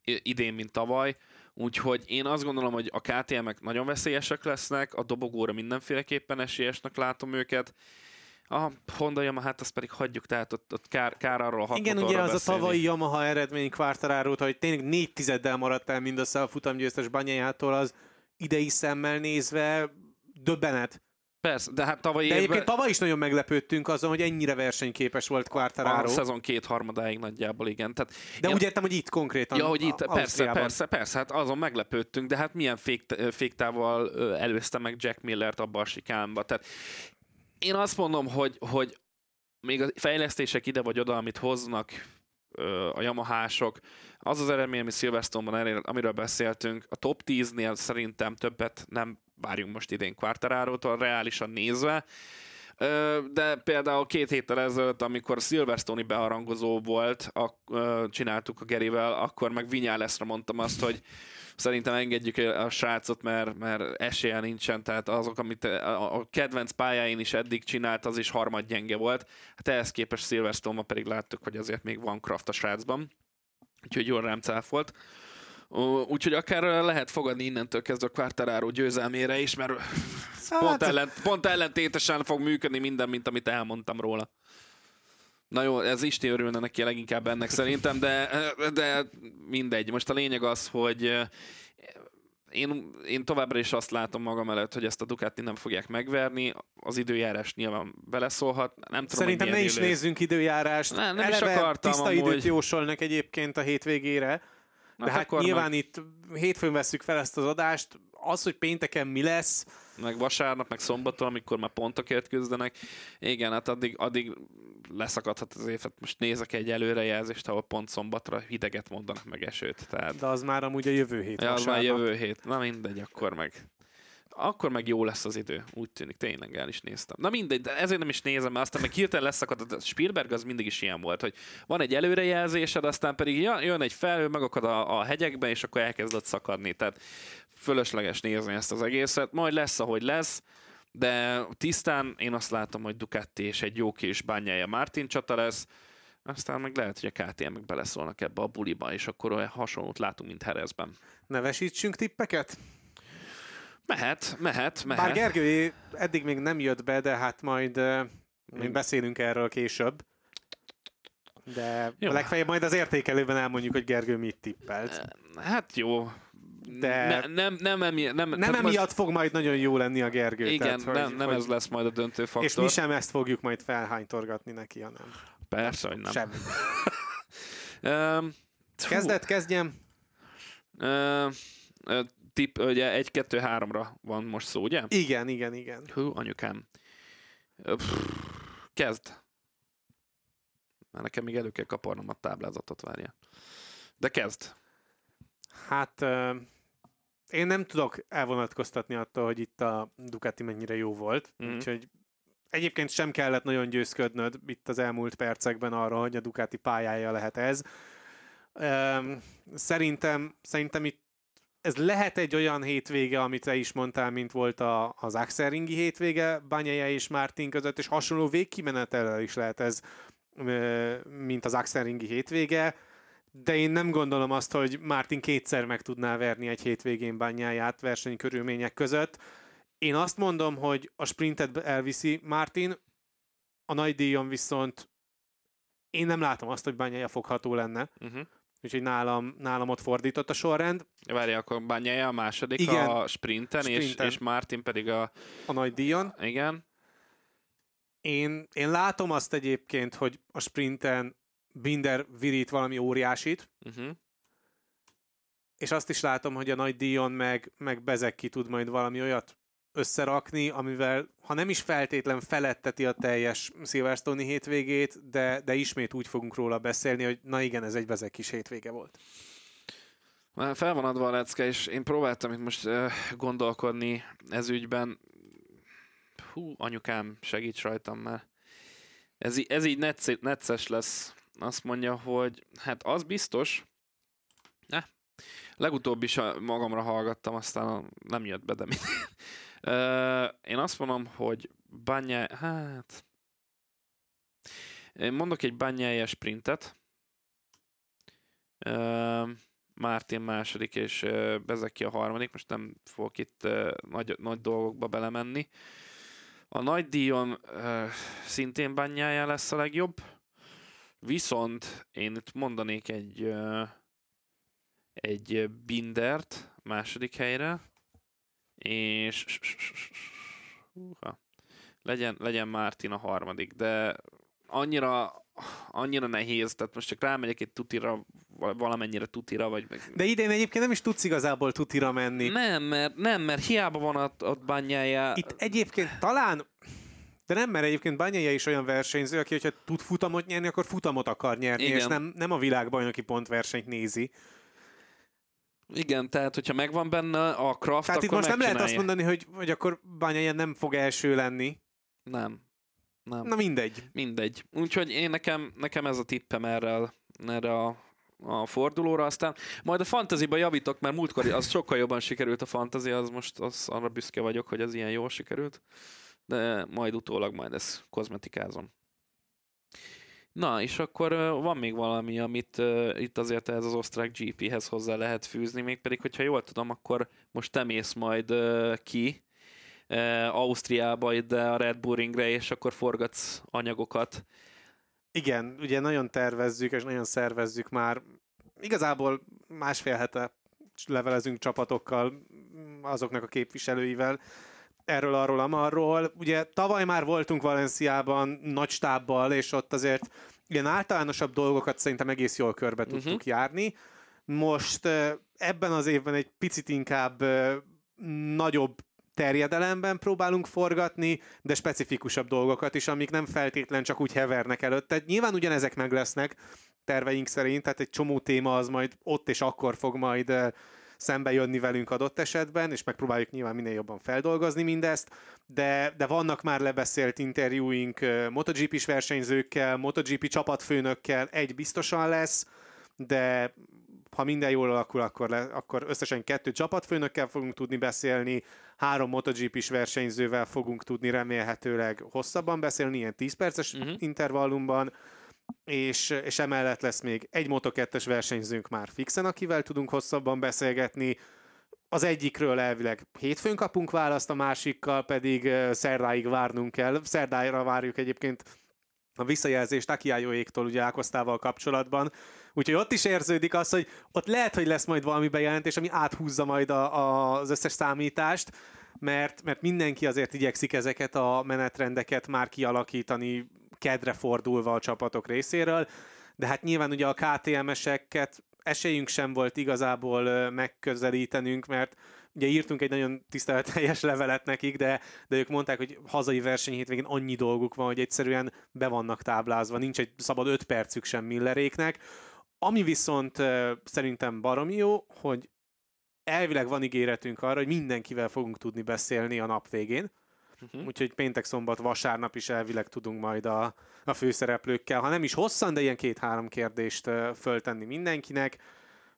idén, mint tavaly. Úgyhogy én azt gondolom, hogy a KTM-ek nagyon veszélyesek lesznek, a dobogóra mindenféleképpen esélyesnek látom őket. A Honda Yamaha, hát azt pedig hagyjuk, tehát ott, ott kár, kár arról a Igen, ugye az beszélni. a tavalyi Yamaha eredmény Quartararo, hogy tényleg négy tizeddel maradt el mindössze a futamgyőztes banyájától, az idei szemmel nézve döbbenet. Persze, de hát tavaly De évben... egyébként tavaly is nagyon meglepődtünk azon, hogy ennyire versenyképes volt Quartararo. A szezon két harmadáig nagyjából, igen. Tehát de én... úgy értem, hogy itt konkrétan. Ja, hogy itt, a, persze, persze, persze, hát azon meglepődtünk, de hát milyen fék, féktával előzte meg Jack Millert abba a sikánba. Tehát én azt mondom, hogy, hogy még a fejlesztések ide vagy oda, amit hoznak a Yamahások, az az eredmény, ami Silverstone-ban elér, amiről beszéltünk, a top 10-nél szerintem többet nem várjunk most idén Quartararo-tól, reálisan nézve, de például két héttel ezelőtt, amikor Silverstone-i beharangozó volt, a, csináltuk a Gerivel, akkor meg Vinyáleszre mondtam azt, hogy szerintem engedjük a srácot, mert, mert esélye nincsen, tehát azok, amit a kedvenc pályáin is eddig csinált, az is harmad gyenge volt. Hát ehhez képest silverstone pedig láttuk, hogy azért még van kraft a srácban. Úgyhogy jól rám cáfolt. Úgyhogy akár lehet fogadni innentől kezdve a Quartararo győzelmére is, mert hát... pont, ellen, pont ellentétesen fog működni minden, mint amit elmondtam róla. Na jó, ez Isti örülne neki leginkább ennek szerintem, de, de mindegy. Most a lényeg az, hogy én, én továbbra is azt látom magam előtt, hogy ezt a Ducati nem fogják megverni, az időjárás nyilván beleszólhat. Nem tudom, Szerintem ne is nézzünk időjárást. Nem, nem Eleve is akartam tiszta amúgy. időt jósolnak egyébként a hétvégére. De hát, hát nyilván meg... itt hétfőn veszük fel ezt az adást, az, hogy pénteken mi lesz, meg vasárnap, meg szombaton, amikor már pontokért küzdenek. Igen, hát addig, addig leszakadhat az év. Hát most nézek egy előrejelzést, ahol pont szombatra hideget mondanak meg esőt. Tehát... De az már amúgy a jövő hét. Ja, az már jövő hét. Na mindegy, akkor meg akkor meg jó lesz az idő. Úgy tűnik, tényleg el is néztem. Na mindegy, de ezért nem is nézem, mert aztán meg hirtelen leszakad. A Spielberg az mindig is ilyen volt, hogy van egy előrejelzésed, aztán pedig jön egy felhő, megakad a, a hegyekben, és akkor elkezdett szakadni. Tehát fölösleges nézni ezt az egészet. Majd lesz, ahogy lesz, de tisztán én azt látom, hogy Ducati és egy jó kis bányája Martin csata lesz, aztán meg lehet, hogy a KTM-ek beleszólnak ebbe a buliba, és akkor olyan hasonlót látunk, mint Herezben. Nevesítsünk tippeket? Mehet, mehet, mehet. Bár Gergő eddig még nem jött be, de hát majd uh, beszélünk erről később. De jó. legfeljebb majd az értékelőben elmondjuk, hogy Gergő mit tippelt. Hát jó, de ne, nem, nem, emi, nem, nem emiatt most... fog majd nagyon jó lenni a Gergő. Igen, tehát, nem, hogy, nem hogy... ez lesz majd a döntő faktor. És mi sem ezt fogjuk majd felhánytorgatni neki, hanem... Persze, hogy nem. Um, Kezdet, kezdjem. Uh, tip, ugye egy, kettő, háromra van most szó, ugye? Igen, igen, igen. Hú, anyukám. Pff, kezd. Már nekem még elő kell kaparnom a táblázatot, várja. De kezd. Hát uh, én nem tudok elvonatkoztatni attól, hogy itt a Ducati mennyire jó volt, mm. úgyhogy egyébként sem kellett nagyon győzködnöd itt az elmúlt percekben arra, hogy a Ducati pályája lehet ez. Szerintem, szerintem itt ez lehet egy olyan hétvége, amit te is mondtál, mint volt a, az Axel-ringi hétvége Banyaja és Martin között, és hasonló végkimenetelő is lehet ez, mint az Axel-ringi hétvége, de én nem gondolom azt, hogy Martin kétszer meg tudná verni egy hétvégén bányáját versenykörülmények között. Én azt mondom, hogy a sprintet elviszi Martin, a nagy díjon viszont én nem látom azt, hogy bányája fogható lenne. Uh-huh. Úgyhogy nálam, nálam ott fordított a sorrend. Várj, akkor Bányája a második Igen, a sprinten, sprinten. És, és Martin pedig a... A nagy díjon. Igen. Én, én látom azt egyébként, hogy a sprinten Binder virít valami óriásit. Uh-huh. és azt is látom, hogy a nagy díjon meg, meg Bezek ki tud majd valami olyat összerakni, amivel ha nem is feltétlen feletteti a teljes Silverstone hétvégét, de, de ismét úgy fogunk róla beszélni, hogy na igen, ez egy Bezek kis hétvége volt. Már fel van adva a lecke, és én próbáltam itt most uh, gondolkodni ez ügyben. Hú, anyukám, segíts rajtam már. Ez, ez így necces lesz. Azt mondja, hogy hát az biztos, ne, legutóbb is magamra hallgattam, aztán nem jött be, de. Én azt mondom, hogy bányá... Hát... Én mondok egy bányája sprintet. Martin második, és Bezeki a harmadik. Most nem fogok itt nagy, nagy dolgokba belemenni. A nagy díjon szintén bányája lesz a legjobb. Viszont én itt mondanék egy egy Bindert második helyre, és Húha. legyen, legyen Martin a harmadik, de annyira annyira nehéz, tehát most csak rámegyek egy tutira, valamennyire tutira, vagy meg... De idén egyébként nem is tudsz igazából tutira menni. Nem, mert, nem, mert hiába van ott, ott bányája. Itt egyébként talán, de nem, mert egyébként Bányája is olyan versenyző, aki, hogyha tud futamot nyerni, akkor futamot akar nyerni, Igen. és nem, nem a világbajnoki pontversenyt nézi. Igen, tehát hogyha megvan benne a craft, Tehát itt most nem lehet azt mondani, hogy, hogy akkor Bányája nem fog első lenni. Nem. Nem. Na mindegy. Mindegy. Úgyhogy én nekem, nekem ez a tippem erre, erre a, a fordulóra, aztán majd a fantaziba javítok, mert múltkor az sokkal jobban sikerült a fantazi, az most az arra büszke vagyok, hogy ez ilyen jól sikerült, de majd utólag majd ezt kozmetikázom. Na, és akkor van még valami, amit uh, itt azért ez az osztrák GP-hez hozzá lehet fűzni, mégpedig, hogyha jól tudom, akkor most te mész majd uh, ki uh, Ausztriába ide a Red Bull Ringre, és akkor forgatsz anyagokat. Igen, ugye nagyon tervezzük, és nagyon szervezzük már. Igazából másfél hete levelezünk csapatokkal, azoknak a képviselőivel, erről, arról, amarról. Ugye tavaly már voltunk Valenciában nagy stábbal, és ott azért ilyen általánosabb dolgokat szerintem egész jól körbe uh-huh. tudtuk járni. Most ebben az évben egy picit inkább nagyobb terjedelemben próbálunk forgatni, de specifikusabb dolgokat is, amik nem feltétlen csak úgy hevernek előtt. Tehát nyilván ugyanezek meg lesznek terveink szerint, tehát egy csomó téma az majd ott és akkor fog majd szembe jönni velünk adott esetben, és megpróbáljuk nyilván minél jobban feldolgozni mindezt, de, de vannak már lebeszélt interjúink MotoGP-s versenyzőkkel, MotoGP csapatfőnökkel, egy biztosan lesz, de ha minden jól alakul, akkor, le, akkor összesen kettő csapatfőnökkel fogunk tudni beszélni, három MotoGP-s versenyzővel fogunk tudni remélhetőleg hosszabban beszélni, ilyen 10 perces uh-huh. intervallumban, és, és emellett lesz még egy Moto2-es versenyzőnk már fixen, akivel tudunk hosszabban beszélgetni. Az egyikről elvileg hétfőn kapunk választ, a másikkal pedig szerdáig várnunk kell. Szerdára várjuk egyébként a visszajelzést Akiájóéktól, ugye Ákosztával kapcsolatban. Úgyhogy ott is érződik az, hogy ott lehet, hogy lesz majd valami bejelentés, ami áthúzza majd a, a, az összes számítást, mert, mert mindenki azért igyekszik ezeket a menetrendeket már kialakítani kedre fordulva a csapatok részéről, de hát nyilván ugye a KTM-eseket esélyünk sem volt igazából megközelítenünk, mert ugye írtunk egy nagyon tiszteleteljes *laughs* levelet nekik, de, de ők mondták, hogy hazai verseny hétvégén annyi dolguk van, hogy egyszerűen be vannak táblázva, nincs egy szabad öt percük sem Milleréknek. Ami viszont szerintem baromi jó, hogy elvileg van ígéretünk arra, hogy mindenkivel fogunk tudni beszélni a nap végén, Uh-huh. Úgyhogy péntek, szombat, vasárnap is elvileg tudunk majd a, a főszereplőkkel, ha nem is hosszan, de ilyen két-három kérdést föltenni mindenkinek.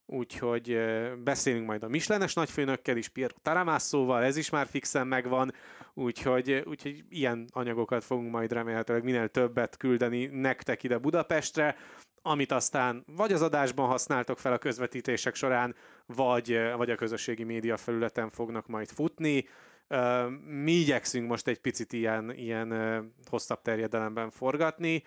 Úgyhogy beszélünk majd a Mislenes nagyfőnökkel is, Piero Taramászóval, ez is már fixen megvan, úgyhogy, úgyhogy ilyen anyagokat fogunk majd remélhetőleg minél többet küldeni nektek ide Budapestre, amit aztán vagy az adásban használtok fel a közvetítések során, vagy, vagy a közösségi média felületen fognak majd futni. Mi igyekszünk most egy picit ilyen, ilyen hosszabb terjedelemben forgatni,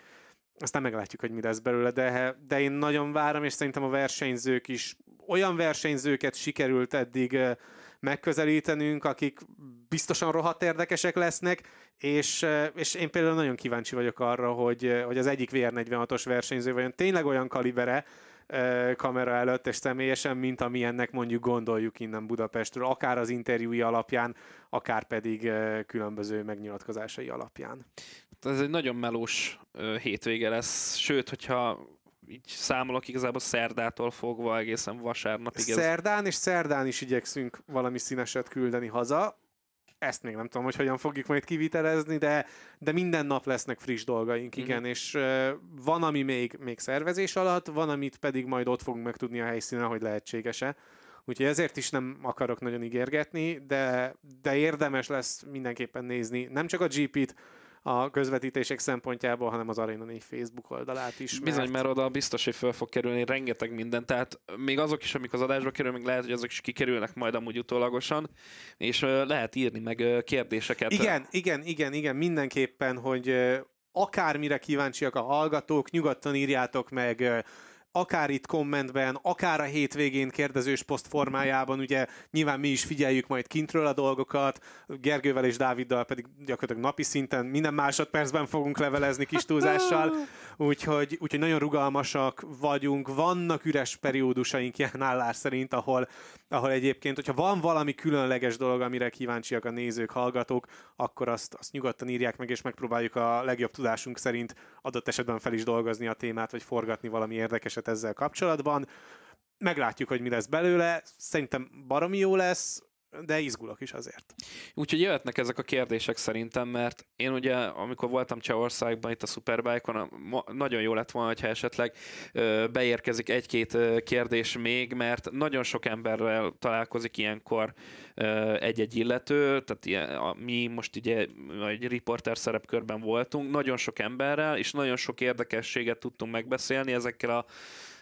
aztán meglátjuk, hogy mi lesz belőle, de, de én nagyon várom, és szerintem a versenyzők is olyan versenyzőket sikerült eddig megközelítenünk, akik biztosan rohadt érdekesek lesznek, és, és én például nagyon kíváncsi vagyok arra, hogy, hogy az egyik VR46-os versenyző vajon tényleg olyan kalibere, kamera előtt és személyesen, mint amilyennek mondjuk gondoljuk innen Budapestről, akár az interjúi alapján, akár pedig különböző megnyilatkozásai alapján. Ez egy nagyon melós hétvége lesz, sőt, hogyha így számolok igazából szerdától fogva egészen vasárnapig. Ez... Szerdán és szerdán is igyekszünk valami színeset küldeni haza. Ezt még nem tudom, hogy hogyan fogjuk majd kivitelezni, de, de minden nap lesznek friss dolgaink, igen, mm-hmm. és uh, van, ami még, még szervezés alatt, van, amit pedig majd ott fogunk megtudni a helyszínen, hogy lehetséges-e. Úgyhogy ezért is nem akarok nagyon ígérgetni, de, de érdemes lesz mindenképpen nézni nem csak a GP-t, a közvetítések szempontjából, hanem az Arena 4 Facebook oldalát is. Mert... Bizony, mert oda biztos, hogy fel fog kerülni rengeteg minden, tehát még azok is, amik az adásba kerül, még lehet, hogy azok is kikerülnek majd amúgy utólagosan, és lehet írni meg kérdéseket. Igen, igen, igen, igen, mindenképpen, hogy akármire kíváncsiak a hallgatók, nyugodtan írjátok meg akár itt kommentben, akár a hétvégén kérdezős poszt formájában, ugye nyilván mi is figyeljük majd kintről a dolgokat, Gergővel és Dáviddal pedig gyakorlatilag napi szinten minden másodpercben fogunk levelezni kis túlzással, *laughs* úgyhogy, úgyhogy nagyon rugalmasak vagyunk, vannak üres periódusaink ilyen állás szerint, ahol, ahol egyébként, hogyha van valami különleges dolog, amire kíváncsiak a nézők, hallgatók, akkor azt, azt nyugodtan írják meg, és megpróbáljuk a legjobb tudásunk szerint adott esetben fel is dolgozni a témát, vagy forgatni valami érdekeset ezzel kapcsolatban. Meglátjuk, hogy mi lesz belőle. Szerintem baromi jó lesz, de izgulok is azért. Úgyhogy jöhetnek ezek a kérdések szerintem, mert én ugye, amikor voltam Csehországban itt a Superbike-on, nagyon jó lett volna, ha esetleg beérkezik egy-két kérdés még, mert nagyon sok emberrel találkozik ilyenkor egy-egy illető, tehát ilyen, a, mi most ugye egy riporter szerepkörben voltunk, nagyon sok emberrel, és nagyon sok érdekességet tudtunk megbeszélni ezekkel a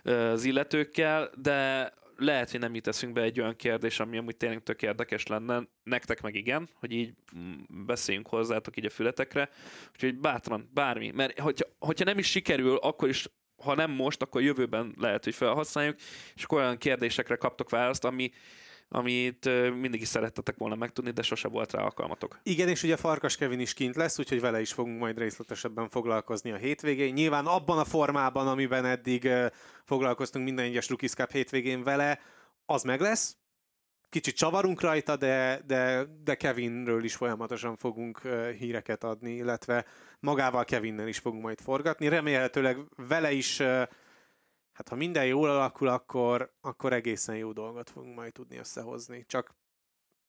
az illetőkkel, de lehet, hogy nem jut eszünk be egy olyan kérdés, ami amúgy tényleg tök érdekes lenne, nektek meg igen, hogy így mm, beszéljünk hozzátok így a fületekre, úgyhogy bátran, bármi, mert hogyha, hogyha nem is sikerül, akkor is ha nem most, akkor jövőben lehet, hogy felhasználjuk, és akkor olyan kérdésekre kaptok választ, ami amit mindig is szerettetek volna megtudni, de sose volt rá alkalmatok. Igen, és ugye Farkas Kevin is kint lesz, úgyhogy vele is fogunk majd részletesebben foglalkozni a hétvégén. Nyilván abban a formában, amiben eddig foglalkoztunk minden egyes Rookies Cup hétvégén vele, az meg lesz. Kicsit csavarunk rajta, de, de, de Kevinről is folyamatosan fogunk híreket adni, illetve magával Kevinnel is fogunk majd forgatni. Remélhetőleg vele is hát ha minden jól alakul, akkor, akkor egészen jó dolgot fogunk majd tudni összehozni. Csak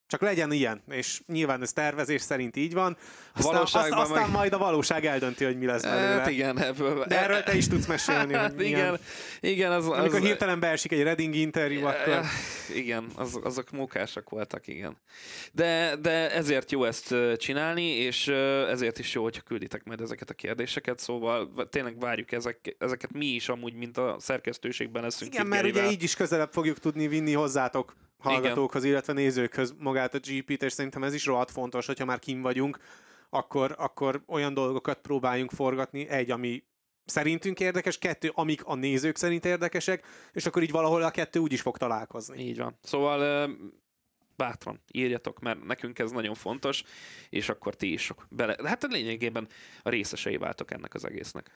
csak legyen ilyen, és nyilván ez tervezés szerint így van. Aztán, Valóságban aztán, aztán meg... majd a valóság eldönti, hogy mi lesz belőle. Hát igen, ebből... De erről te is tudsz mesélni. *laughs* hát hogy igen, igen az, az... Amikor hirtelen beesik egy Reading interjú, akkor... Igen, az, azok mókásak voltak, igen. De, de ezért jó ezt csinálni, és ezért is jó, hogyha külditek majd ezeket a kérdéseket, szóval tényleg várjuk ezek, ezeket mi is amúgy, mint a szerkesztőségben leszünk. Igen, mert ugye így is közelebb fogjuk tudni vinni hozzátok hallgatókhoz, Igen. illetve nézőkhöz magát a GP-t, és szerintem ez is rohadt fontos, hogyha már kim vagyunk, akkor, akkor olyan dolgokat próbáljunk forgatni, egy, ami szerintünk érdekes, kettő, amik a nézők szerint érdekesek, és akkor így valahol a kettő úgy is fog találkozni. Így van. Szóval bátran írjatok, mert nekünk ez nagyon fontos, és akkor ti is sok bele. Hát lényegében a részesei váltok ennek az egésznek.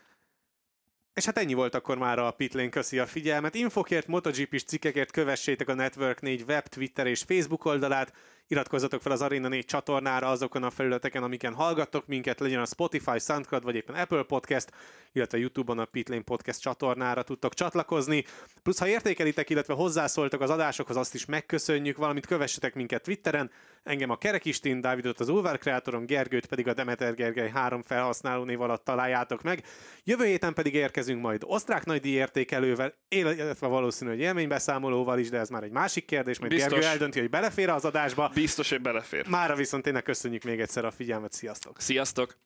És hát ennyi volt akkor már a Pitlane, köszi a figyelmet. Infokért, MotoGP-s cikkekért kövessétek a Network 4 web, Twitter és Facebook oldalát, iratkozzatok fel az Arena 4 csatornára azokon a felületeken, amiken hallgattok minket, legyen a Spotify, SoundCloud vagy éppen Apple Podcast, illetve YouTube-on a Pitlane Podcast csatornára tudtok csatlakozni. Plusz ha értékelitek, illetve hozzászóltok az adásokhoz, azt is megköszönjük, valamint kövessetek minket Twitteren, engem a Kerekistin, Dávidot az Ulvar kreátorom, Gergőt pedig a Demeter Gergely három felhasználó név alatt találjátok meg. Jövő héten pedig érkezünk majd osztrák nagydíj értékelővel, illetve valószínű, hogy élménybeszámolóval is, de ez már egy másik kérdés, majd Biztos. Gergő eldönti, hogy belefér az adásba. Biztos, hogy belefér. Mára viszont tényleg köszönjük még egyszer a figyelmet, sziasztok! Sziasztok!